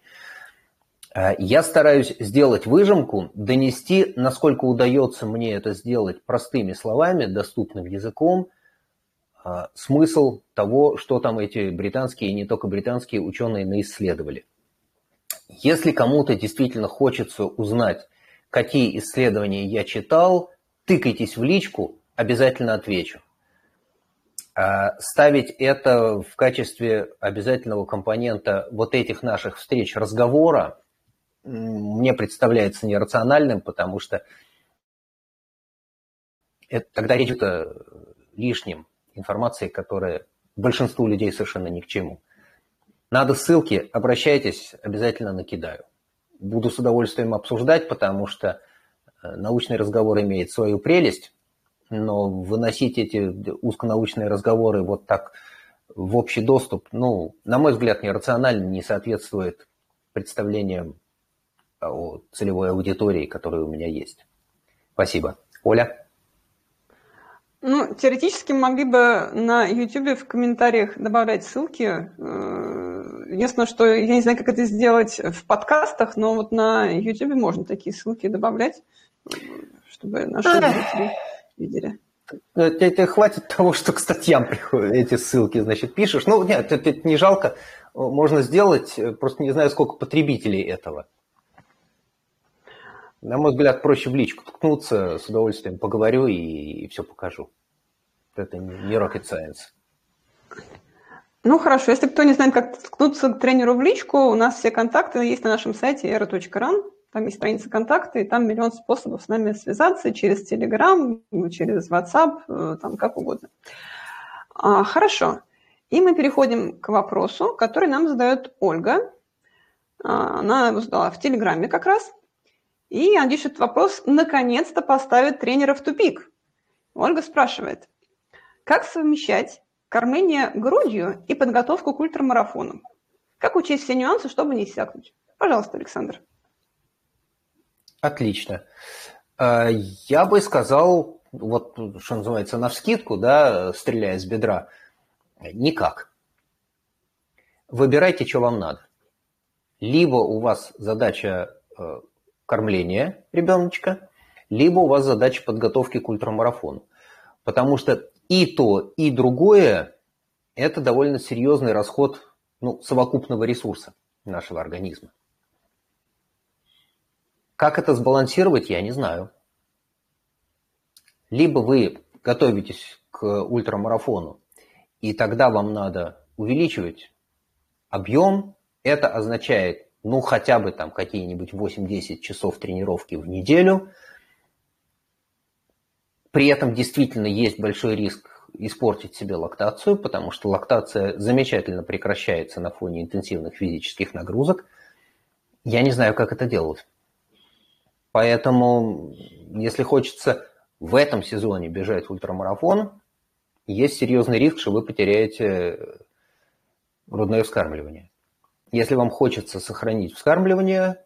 А, я стараюсь сделать выжимку, донести, насколько удается мне это сделать простыми словами, доступным языком – а, смысл того, что там эти британские и не только британские ученые наисследовали. Если кому-то действительно хочется узнать, какие исследования я читал, тыкайтесь в личку, обязательно отвечу. А, ставить это в качестве обязательного компонента вот этих наших встреч разговора мне представляется нерациональным, потому что это, тогда речь идет лишним информации, которая большинству людей совершенно ни к чему. Надо ссылки, обращайтесь, обязательно накидаю. Буду с удовольствием обсуждать, потому что э, научный разговор имеет свою прелесть, но выносить эти узконаучные разговоры вот так в общий доступ, ну, на мой взгляд, нерационально, не соответствует представлениям о целевой аудитории, которая у меня есть. Спасибо. Оля? Ну, теоретически могли бы на YouTube в комментариях добавлять ссылки. Э, единственное, что я не знаю, как это сделать в подкастах, но вот на YouTube можно такие ссылки добавлять, чтобы наши зрители видели. Это, это хватит того, что к статьям приходят эти ссылки, значит, пишешь. Ну, нет, это, это не жалко. Можно сделать, просто не знаю, сколько потребителей этого. На мой взгляд, проще в личку ткнуться, с удовольствием поговорю и, и все покажу. Это не rocket science. Ну хорошо, если кто не знает, как ткнуться к тренеру в личку, у нас все контакты есть на нашем сайте era.ran. Там есть страница контакты, и там миллион способов с нами связаться через Telegram, через WhatsApp, э, там как угодно. А, хорошо. И мы переходим к вопросу, который нам задает Ольга. А, она его задала в Телеграме как раз. И она пишет вопрос, наконец-то поставит тренера в тупик. Ольга спрашивает, как совмещать кормление грудью и подготовку к ультрамарафону? Как учесть все нюансы, чтобы не иссякнуть? Пожалуйста, Александр. Отлично. А, я бы сказал, вот что называется, на вскидку, да, стреляя с бедра, никак. Выбирайте, что вам надо. Либо у вас задача э, кормления ребеночка, либо у вас задача подготовки к ультрамарафону. Потому что и то, и другое – это довольно серьезный расход ну, совокупного ресурса нашего организма. Как это сбалансировать, я не знаю. Либо вы готовитесь к ультрамарафону, и тогда вам надо увеличивать объем. Это означает ну, хотя бы там какие-нибудь 8-10 часов тренировки в неделю. При этом действительно есть большой риск испортить себе лактацию, потому что лактация замечательно прекращается на фоне интенсивных физических нагрузок. Я не знаю, как это делать. Поэтому, если хочется в этом сезоне бежать ультрамарафон, есть серьезный риск, что вы потеряете грудное вскармливание. Если вам хочется сохранить вскармливание,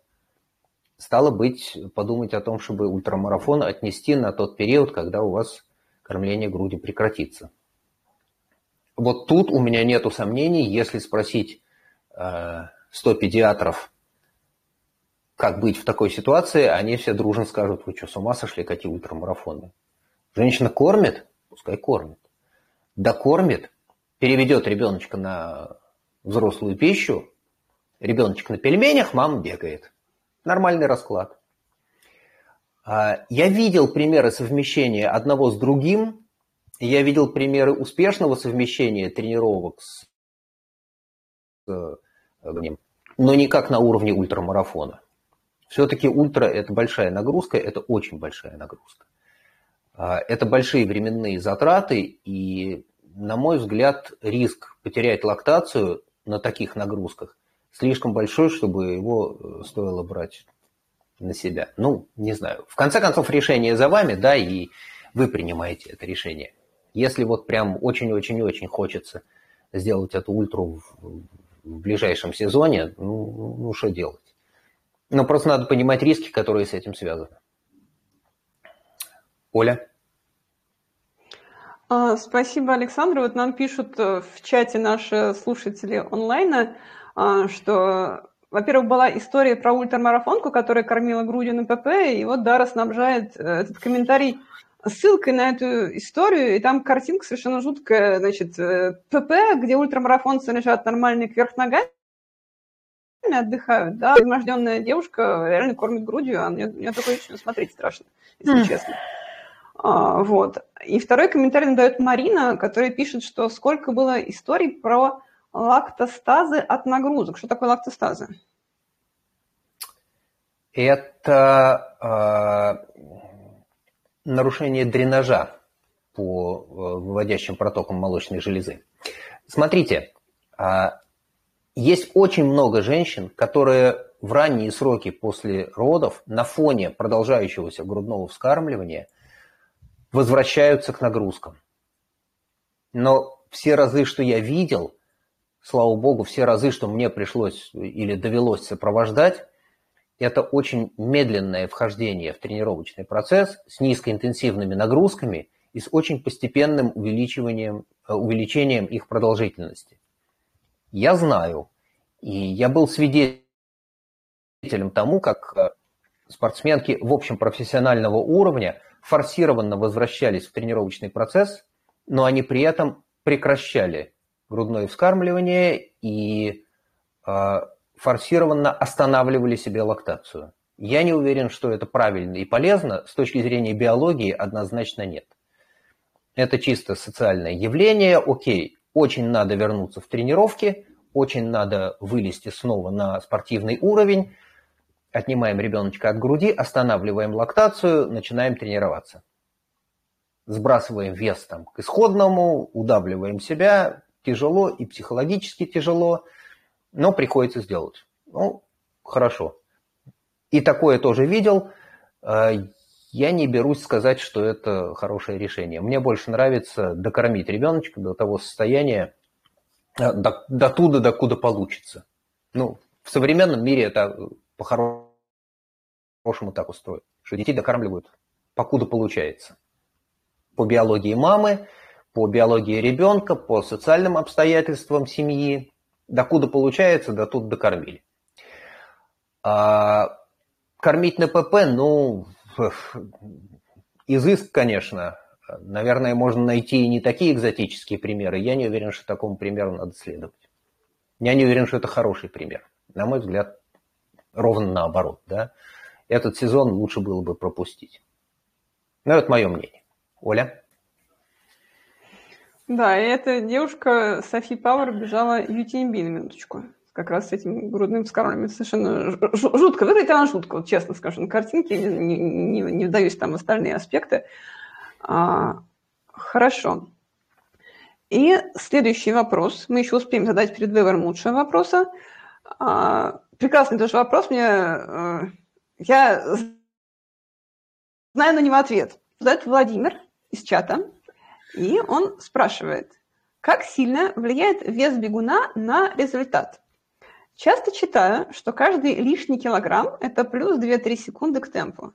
стало быть, подумать о том, чтобы ультрамарафон отнести на тот период, когда у вас кормление груди прекратится. Вот тут у меня нету сомнений, если спросить э, 100 педиатров, как быть в такой ситуации, они все дружно скажут, вы что, с ума сошли, какие ультрамарафоны? Женщина кормит? Пускай кормит. Докормит, переведет ребеночка на взрослую пищу, ребеночек на пельменях, мама бегает. Нормальный расклад. А, я видел примеры совмещения одного с другим, я видел примеры успешного совмещения тренировок с э, но никак на уровне ультрамарафона. Все-таки ультра – это большая нагрузка, это очень большая нагрузка. А, это большие временные затраты, и, на мой взгляд, риск потерять лактацию на таких нагрузках слишком большой, чтобы его э, стоило брать на себя. Ну, не знаю. В конце концов, решение за вами, да, и вы принимаете это решение. Если вот прям очень-очень-очень хочется сделать эту ультру в, в ближайшем сезоне, ну, ну, что делать? Но просто надо понимать риски, которые с этим связаны. Оля? А, спасибо, Александр. Вот нам пишут э, в чате наши слушатели онлайна, что во-первых, была история про ультрамарафонку, которая кормила грудью на ПП, и вот Дара снабжает э, этот комментарий ссылкой на эту историю, и там картинка совершенно жуткая, значит, э, ПП, где ультрамарафонцы лежат нормально кверх ногами, отдыхают, да, изможденная девушка реально кормит грудью, а мне, мне такое еще смотреть страшно, если mm. честно. А, вот. И второй комментарий дает Марина, которая пишет, что сколько было историй про лактостазы от нагрузок. Что такое лактостазы? Это э, нарушение дренажа по э, выводящим протокам молочной железы. Смотрите, э, есть очень много женщин, которые в ранние сроки после родов на фоне продолжающегося грудного вскармливания возвращаются к нагрузкам. Но все разы, что я видел, слава богу, все разы, что мне пришлось или довелось сопровождать, это очень медленное вхождение в тренировочный процесс с низкоинтенсивными нагрузками и с очень постепенным увеличиванием, э, увеличением их продолжительности. Я знаю, и я был свидетелем тому, как э, спортсменки в общем профессионального уровня форсированно возвращались в тренировочный процесс, но они при этом прекращали грудное вскармливание и э, форсированно останавливали себе лактацию. Я не уверен, что это правильно и полезно. С точки зрения биологии однозначно нет. Это чисто социальное явление. Окей, очень надо вернуться в тренировки, очень надо вылезти снова на спортивный уровень, отнимаем ребеночка от груди, останавливаем лактацию, начинаем тренироваться. Сбрасываем вес там к исходному, удавливаем себя, тяжело и психологически тяжело, но приходится сделать. Ну, хорошо. И такое тоже видел. А, я не берусь сказать, что это хорошее решение. Мне больше нравится докормить ребеночка до того состояния, а, до, до туда, докуда получится. Ну, в современном мире это по-хорошему так устроено, что детей докармливают, покуда получается. По биологии мамы, по биологии ребенка, по социальным обстоятельствам семьи. Докуда получается, до тут докормили. А, кормить на ПП, ну, изыск, конечно. Наверное, можно найти и не такие экзотические примеры. Я не уверен, что такому примеру надо следовать. Я не уверен, что это хороший пример. На мой взгляд, ровно наоборот. Да? Этот сезон лучше было бы пропустить. Но это мое мнение. Оля? Да, и эта девушка, Софи Пауэр, бежала UTMB на минуточку. Как раз с этим грудным вскармливанием. Совершенно жутко. Выглядит она жутко, вот честно скажу. На картинке не, не, не вдаюсь там остальные аспекты. А, хорошо. И следующий вопрос. Мы еще успеем задать перед выбором лучшего вопроса. А, прекрасный тоже вопрос. Мне, э, я знаю на него ответ. Задает Владимир из чата. И он спрашивает, как сильно влияет вес бегуна на результат? Часто читаю, что каждый лишний килограмм – это плюс 2-3 секунды к темпу.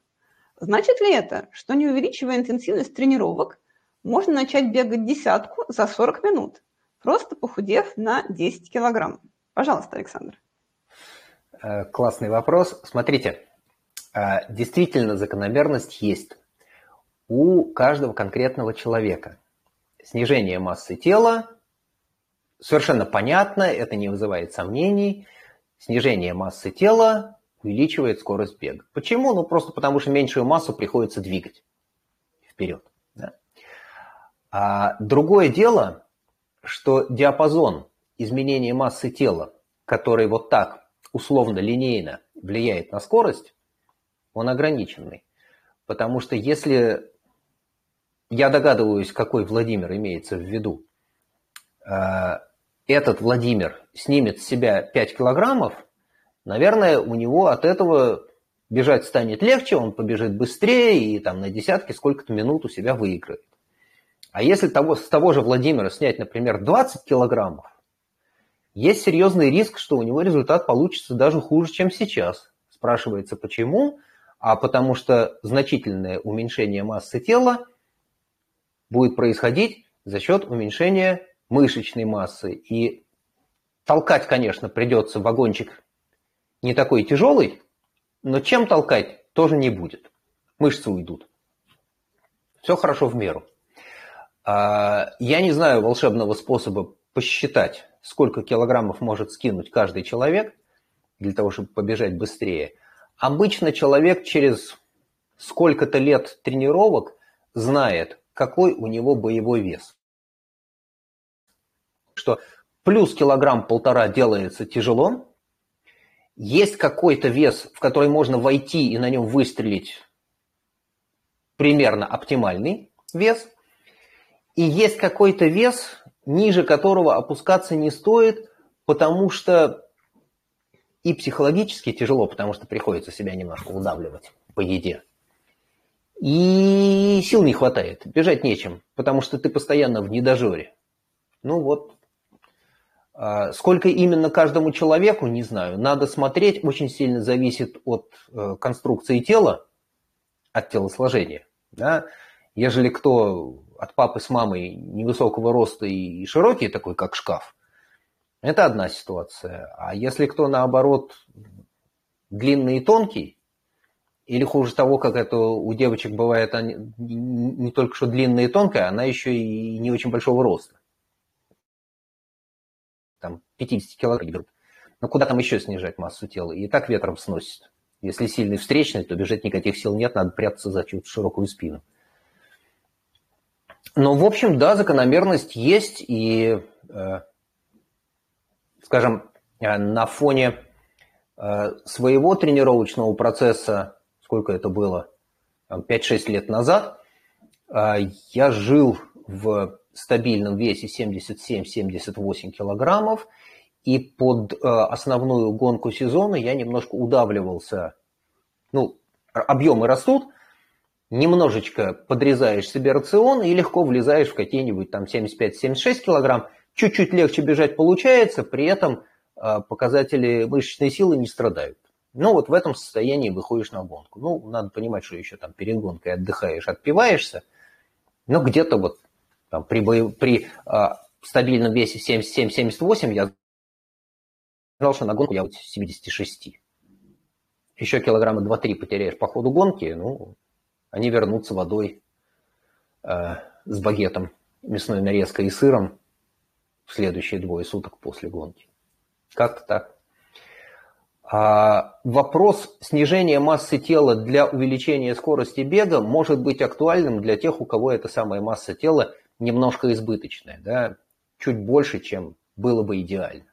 Значит ли это, что не увеличивая интенсивность тренировок, можно начать бегать десятку за 40 минут, просто похудев на 10 килограмм? Пожалуйста, Александр. Э, классный вопрос. Смотрите, э, действительно закономерность есть у каждого конкретного человека. Снижение массы тела совершенно понятно, это не вызывает сомнений. Снижение массы тела увеличивает скорость бега. Почему? Ну, просто потому что меньшую массу приходится двигать вперед. Да? А другое дело, что диапазон изменения массы тела, который вот так условно-линейно влияет на скорость, он ограниченный. Потому что если, я догадываюсь, какой Владимир имеется в виду, а, этот Владимир снимет с себя 5 килограммов, наверное, у него от этого бежать станет легче, он побежит быстрее и там на десятки сколько-то минут у себя выиграет. А если того, с того же Владимира снять, например, 20 килограммов, есть серьезный риск, что у него результат получится даже хуже, чем сейчас. Спрашивается, почему? А потому что значительное уменьшение массы тела будет происходить за счет уменьшения мышечной массы. И толкать, конечно, придется вагончик не такой тяжелый, но чем толкать тоже не будет. Мышцы уйдут. Все хорошо в меру. А, я не знаю волшебного способа посчитать, сколько килограммов может скинуть каждый человек для того, чтобы побежать быстрее. Обычно человек через сколько-то лет тренировок знает, какой у него боевой вес что плюс килограмм-полтора делается тяжело, есть какой-то вес, в который можно войти и на нем выстрелить примерно оптимальный вес, и есть какой-то вес, ниже которого опускаться не стоит, потому что и психологически тяжело, потому что приходится себя немножко удавливать по еде. И сил не хватает, бежать нечем, потому что ты постоянно в недожоре. Ну вот, а, сколько именно каждому человеку, не знаю. Надо смотреть, очень сильно зависит от э, конструкции тела, от телосложения. Да? Ежели кто от папы с мамой невысокого роста и широкий, такой как шкаф, это одна ситуация. А если кто наоборот длинный и тонкий, или хуже того, как это у девочек бывает, не только что длинная и тонкая, она еще и не очень большого роста там 50 килограмм. Но куда там еще снижать массу тела? И так ветром сносит. Если сильный встречный, то бежать никаких сил нет, надо прятаться за чью-то широкую спину. Но, в общем, да, закономерность есть, и, э, скажем, э, на фоне э, своего тренировочного процесса, сколько это было, 5-6 лет назад, э, я жил в стабильном весе 77-78 килограммов, и под э, основную гонку сезона я немножко удавливался. Ну, объемы растут, немножечко подрезаешь себе рацион и легко влезаешь в какие-нибудь там 75-76 килограмм. Чуть-чуть легче бежать получается, при этом э, показатели мышечной силы не страдают. Ну, вот в этом состоянии выходишь на гонку. Ну, надо понимать, что еще там перед гонкой отдыхаешь, отпиваешься, но где-то вот там, при, при а, стабильном весе 77-78 я знал, что на гонку я вот 76. Еще килограмма 2-3 потеряешь по ходу гонки, ну, они вернутся водой э, с багетом, мясной нарезкой и сыром в следующие двое суток после гонки. Как-то так. А вопрос снижения массы тела для увеличения скорости бега может быть актуальным для тех, у кого эта самая масса тела немножко избыточное, да, чуть больше, чем было бы идеально.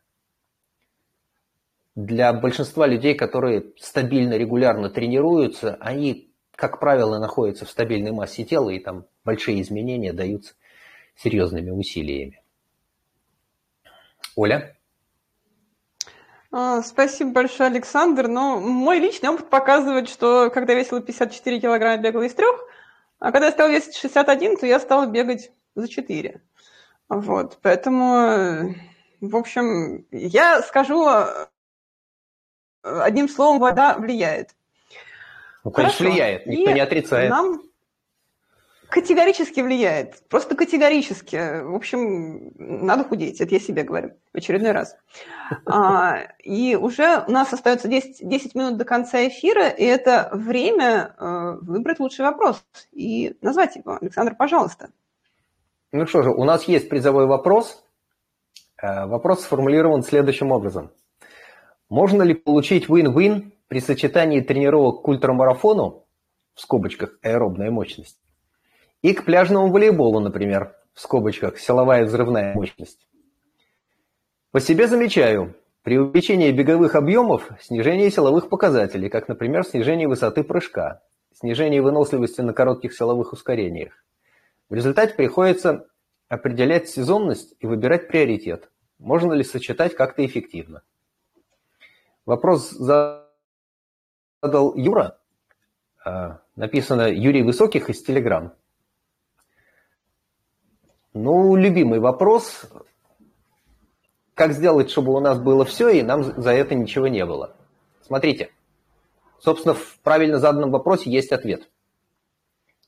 Для большинства людей, которые стабильно, регулярно тренируются, они как правило, находится в стабильной массе тела, и там большие изменения даются серьезными усилиями. Оля? А, спасибо большое, Александр. Но мой личный опыт показывает, что когда я весила 54 килограмма, я бегала из трех, а когда я стала весить 61, то я стала бегать за 4. Вот, поэтому, в общем, я скажу э, одним словом, вода влияет. Ну, конечно, Хорошо. влияет, никто И не отрицает. Нам категорически влияет, просто категорически. В общем, надо худеть, это я себе говорю в очередной раз. А, и уже у нас остается 10, 10 минут до конца эфира, и это время э, выбрать лучший вопрос и назвать его. Александр, пожалуйста. Ну что же, у нас есть призовой вопрос. Э, вопрос сформулирован следующим образом. Можно ли получить win-win при сочетании тренировок к ультрамарафону, в скобочках аэробная мощность, и к пляжному волейболу, например, в скобочках силовая взрывная мощность? По себе замечаю, при увеличении беговых объемов снижение силовых показателей, как, например, снижение высоты прыжка, снижение выносливости на коротких силовых ускорениях. В результате приходится определять сезонность и выбирать приоритет. Можно ли сочетать как-то эффективно? Вопрос задал Юра. А, написано Юрий Высоких из Телеграм. Ну, любимый вопрос. Как сделать, чтобы у нас было все, и нам за это ничего не было? Смотрите. Собственно, в правильно заданном вопросе есть ответ.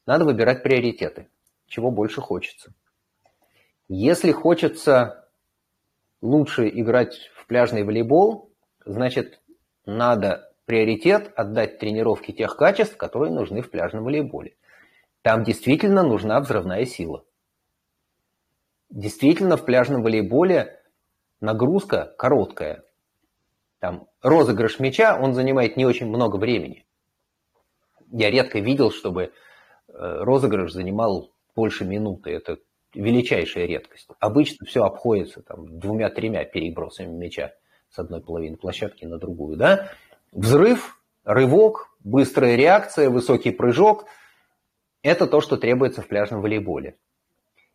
Надо выбирать приоритеты чего больше хочется. Если хочется лучше играть в пляжный волейбол, значит, надо приоритет отдать тренировке тех качеств, которые нужны в пляжном волейболе. Там действительно нужна взрывная сила. Действительно, в пляжном волейболе нагрузка короткая. Там розыгрыш мяча, он занимает не очень много времени. Я редко видел, чтобы э, розыгрыш занимал больше минуты. Это величайшая редкость. Обычно все обходится там, двумя-тремя перебросами мяча с одной половины площадки на другую. Да? Взрыв, рывок, быстрая реакция, высокий прыжок – это то, что требуется в пляжном волейболе.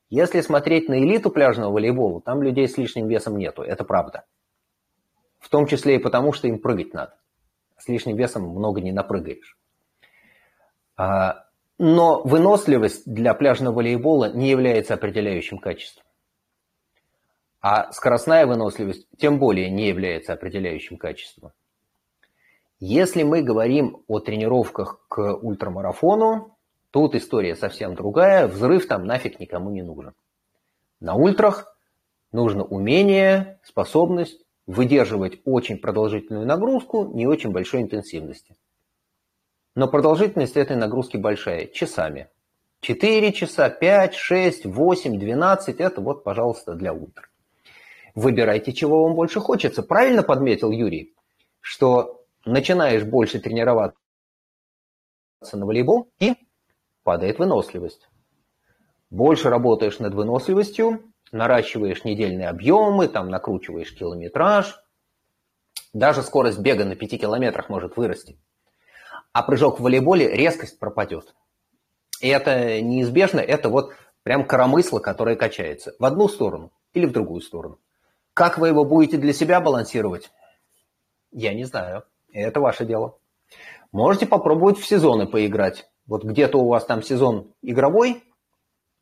Если смотреть на элиту пляжного волейбола, там людей с лишним весом нету, это правда. В том числе и потому, что им прыгать надо. С лишним весом много не напрыгаешь. А но выносливость для пляжного волейбола не является определяющим качеством. А скоростная выносливость тем более не является определяющим качеством. Если мы говорим о тренировках к ультрамарафону, тут история совсем другая, взрыв там нафиг никому не нужен. На ультрах нужно умение, способность выдерживать очень продолжительную нагрузку не очень большой интенсивности. Но продолжительность этой нагрузки большая, часами. 4 часа, 5, 6, 8, 12 – это вот, пожалуйста, для утра. Выбирайте, чего вам больше хочется. Правильно подметил Юрий, что начинаешь больше тренироваться на волейбол и падает выносливость. Больше работаешь над выносливостью, наращиваешь недельные объемы, там накручиваешь километраж. Даже скорость бега на 5 километрах может вырасти а прыжок в волейболе резкость пропадет. И это неизбежно, это вот прям коромысло, которое качается в одну сторону или в другую сторону. Как вы его будете для себя балансировать? Я не знаю. Это ваше дело. Можете попробовать в сезоны поиграть. Вот где-то у вас там сезон игровой,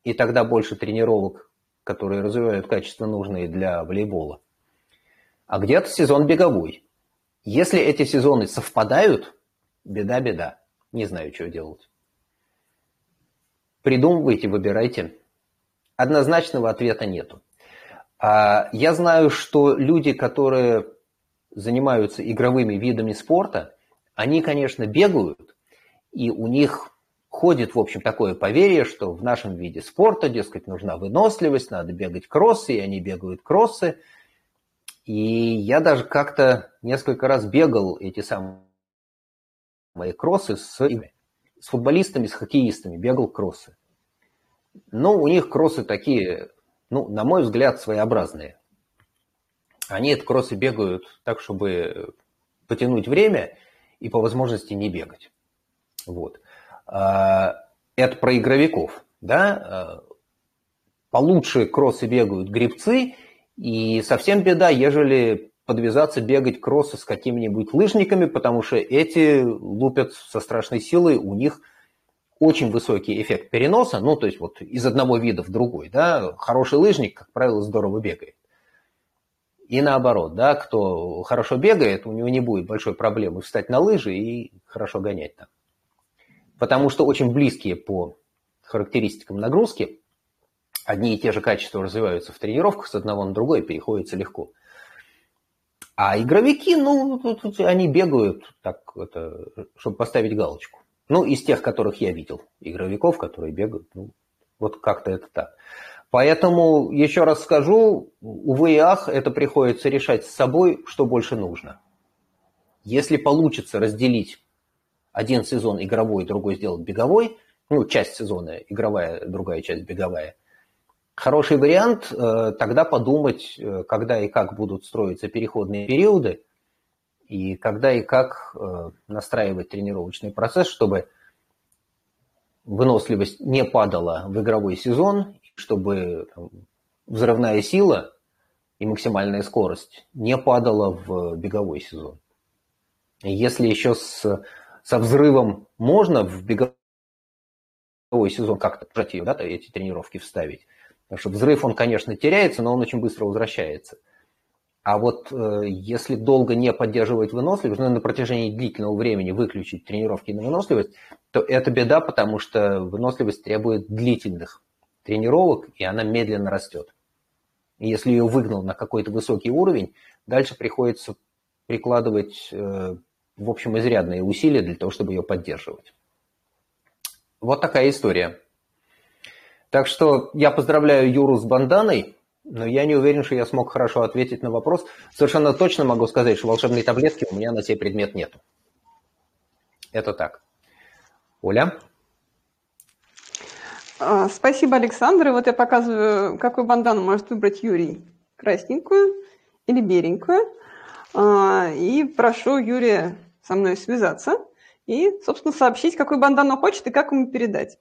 и тогда больше тренировок, которые развивают качество нужные для волейбола. А где-то сезон беговой. Если эти сезоны совпадают, Беда-беда. Не знаю, что делать. Придумывайте, выбирайте. Однозначного ответа нету. А я знаю, что люди, которые занимаются игровыми видами спорта, они, конечно, бегают, и у них ходит, в общем, такое поверье, что в нашем виде спорта, дескать, нужна выносливость, надо бегать кроссы, и они бегают кроссы. И я даже как-то несколько раз бегал эти самые кроссы с, с футболистами, с хоккеистами, бегал кроссы. Но у них кроссы такие, ну, на мой взгляд, своеобразные. Они это кроссы бегают так, чтобы потянуть время и по возможности не бегать. Вот. Это про игровиков. Да? Получше кроссы бегают грибцы, и совсем беда, ежели подвязаться бегать кроссы с какими-нибудь лыжниками, потому что эти лупят со страшной силой, у них очень высокий эффект переноса, ну, то есть вот из одного вида в другой, да, хороший лыжник, как правило, здорово бегает. И наоборот, да, кто хорошо бегает, у него не будет большой проблемы встать на лыжи и хорошо гонять там. Потому что очень близкие по характеристикам нагрузки, одни и те же качества развиваются в тренировках, с одного на другое переходится легко. А игровики, ну, они бегают так, это, чтобы поставить галочку. Ну, из тех, которых я видел, игровиков, которые бегают, ну, вот как-то это так. Поэтому, еще раз скажу, увы и ах, это приходится решать с собой, что больше нужно. Если получится разделить один сезон игровой, другой сделать беговой, ну, часть сезона игровая, другая часть беговая, хороший вариант э, тогда подумать, э, когда и как будут строиться переходные периоды, и когда и как э, настраивать тренировочный процесс, чтобы выносливость не падала в игровой сезон, чтобы взрывная сила и максимальная скорость не падала в беговой сезон. Если еще с, со взрывом можно в беговой сезон как-то ее, да, эти тренировки вставить, потому что взрыв, он, конечно, теряется, но он очень быстро возвращается – а вот э, если долго не поддерживать выносливость, ну, на протяжении длительного времени выключить тренировки на выносливость, то это беда, потому что выносливость требует длительных тренировок, и она медленно растет. И если ее выгнал на какой-то высокий уровень, дальше приходится прикладывать, э, в общем, изрядные усилия для того, чтобы ее поддерживать. Вот такая история. Так что я поздравляю Юру с банданой. Но я не уверен, что я смог хорошо ответить на вопрос. Совершенно точно могу сказать, что волшебной таблетки у меня на сей предмет нет. Это так. Оля? А, спасибо, Александр. И вот я показываю, какую бандану может выбрать Юрий. Красненькую или беленькую. А, и прошу Юрия со мной связаться и, собственно, сообщить, какую бандану хочет и как ему передать.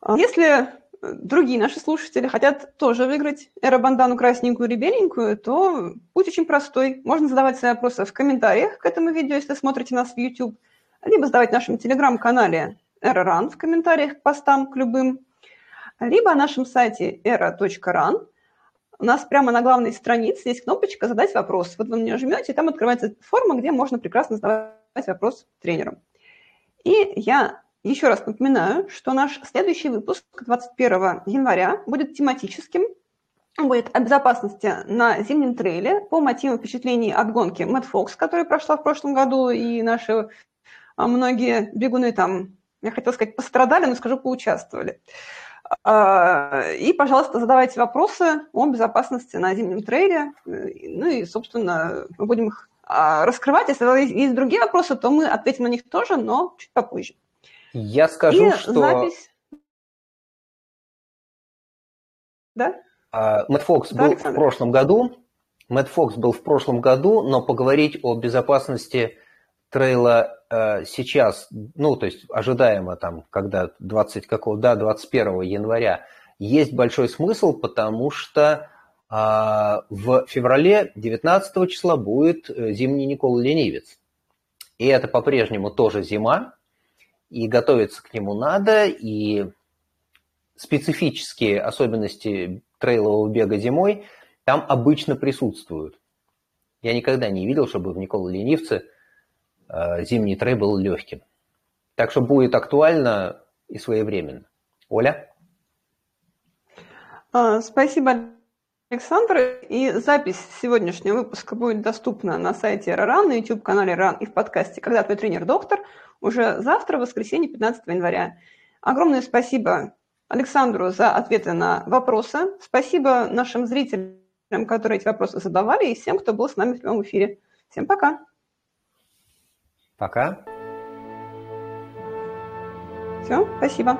А, если другие наши слушатели хотят тоже выиграть эробандану красненькую или беленькую, то путь очень простой. Можно задавать свои вопросы в комментариях к этому видео, если смотрите нас в YouTube, либо задавать в нашем телеграм-канале ERA.run в комментариях к постам к любым, либо на нашем сайте era.run. У нас прямо на главной странице есть кнопочка «Задать вопрос». Вот вы на нее жмете, и там открывается форма, где можно прекрасно задавать вопрос тренерам. И я еще раз напоминаю, что наш следующий выпуск 21 января будет тематическим. Он будет о безопасности на зимнем трейле по мотивам впечатлений от гонки Мэтт Фокс, которая прошла в прошлом году, и наши а, многие бегуны там, я хотела сказать, пострадали, но скажу, поучаствовали. А, и, пожалуйста, задавайте вопросы о безопасности на зимнем трейле. Ну и, собственно, мы будем их а, раскрывать. Если есть другие вопросы, то мы ответим на них тоже, но чуть попозже. Я скажу, И что... запись... Да? А, Мэтт Фокс да, был Александр? в прошлом году. Мэтт Фокс был в прошлом году, но поговорить о безопасности трейла э, сейчас, ну, то есть ожидаемо там, когда 20 какого, да, 21 января, есть большой смысл, потому что э, в феврале 19 числа будет э, зимний Никола Ленивец. И это по-прежнему тоже зима, и готовиться к нему надо, и специфические особенности трейлового бега зимой там обычно присутствуют. Я никогда не видел, чтобы в Никола Ленивце зимний трей был легким. Так что будет актуально и своевременно. Оля? А, спасибо, Александр. И запись сегодняшнего выпуска будет доступна на сайте РАН, на YouTube-канале РАН и в подкасте «Когда твой тренер доктор» уже завтра, воскресенье, 15 января. Огромное спасибо Александру за ответы на вопросы. Спасибо нашим зрителям, которые эти вопросы задавали, и всем, кто был с нами в прямом эфире. Всем пока. Пока. Все, спасибо.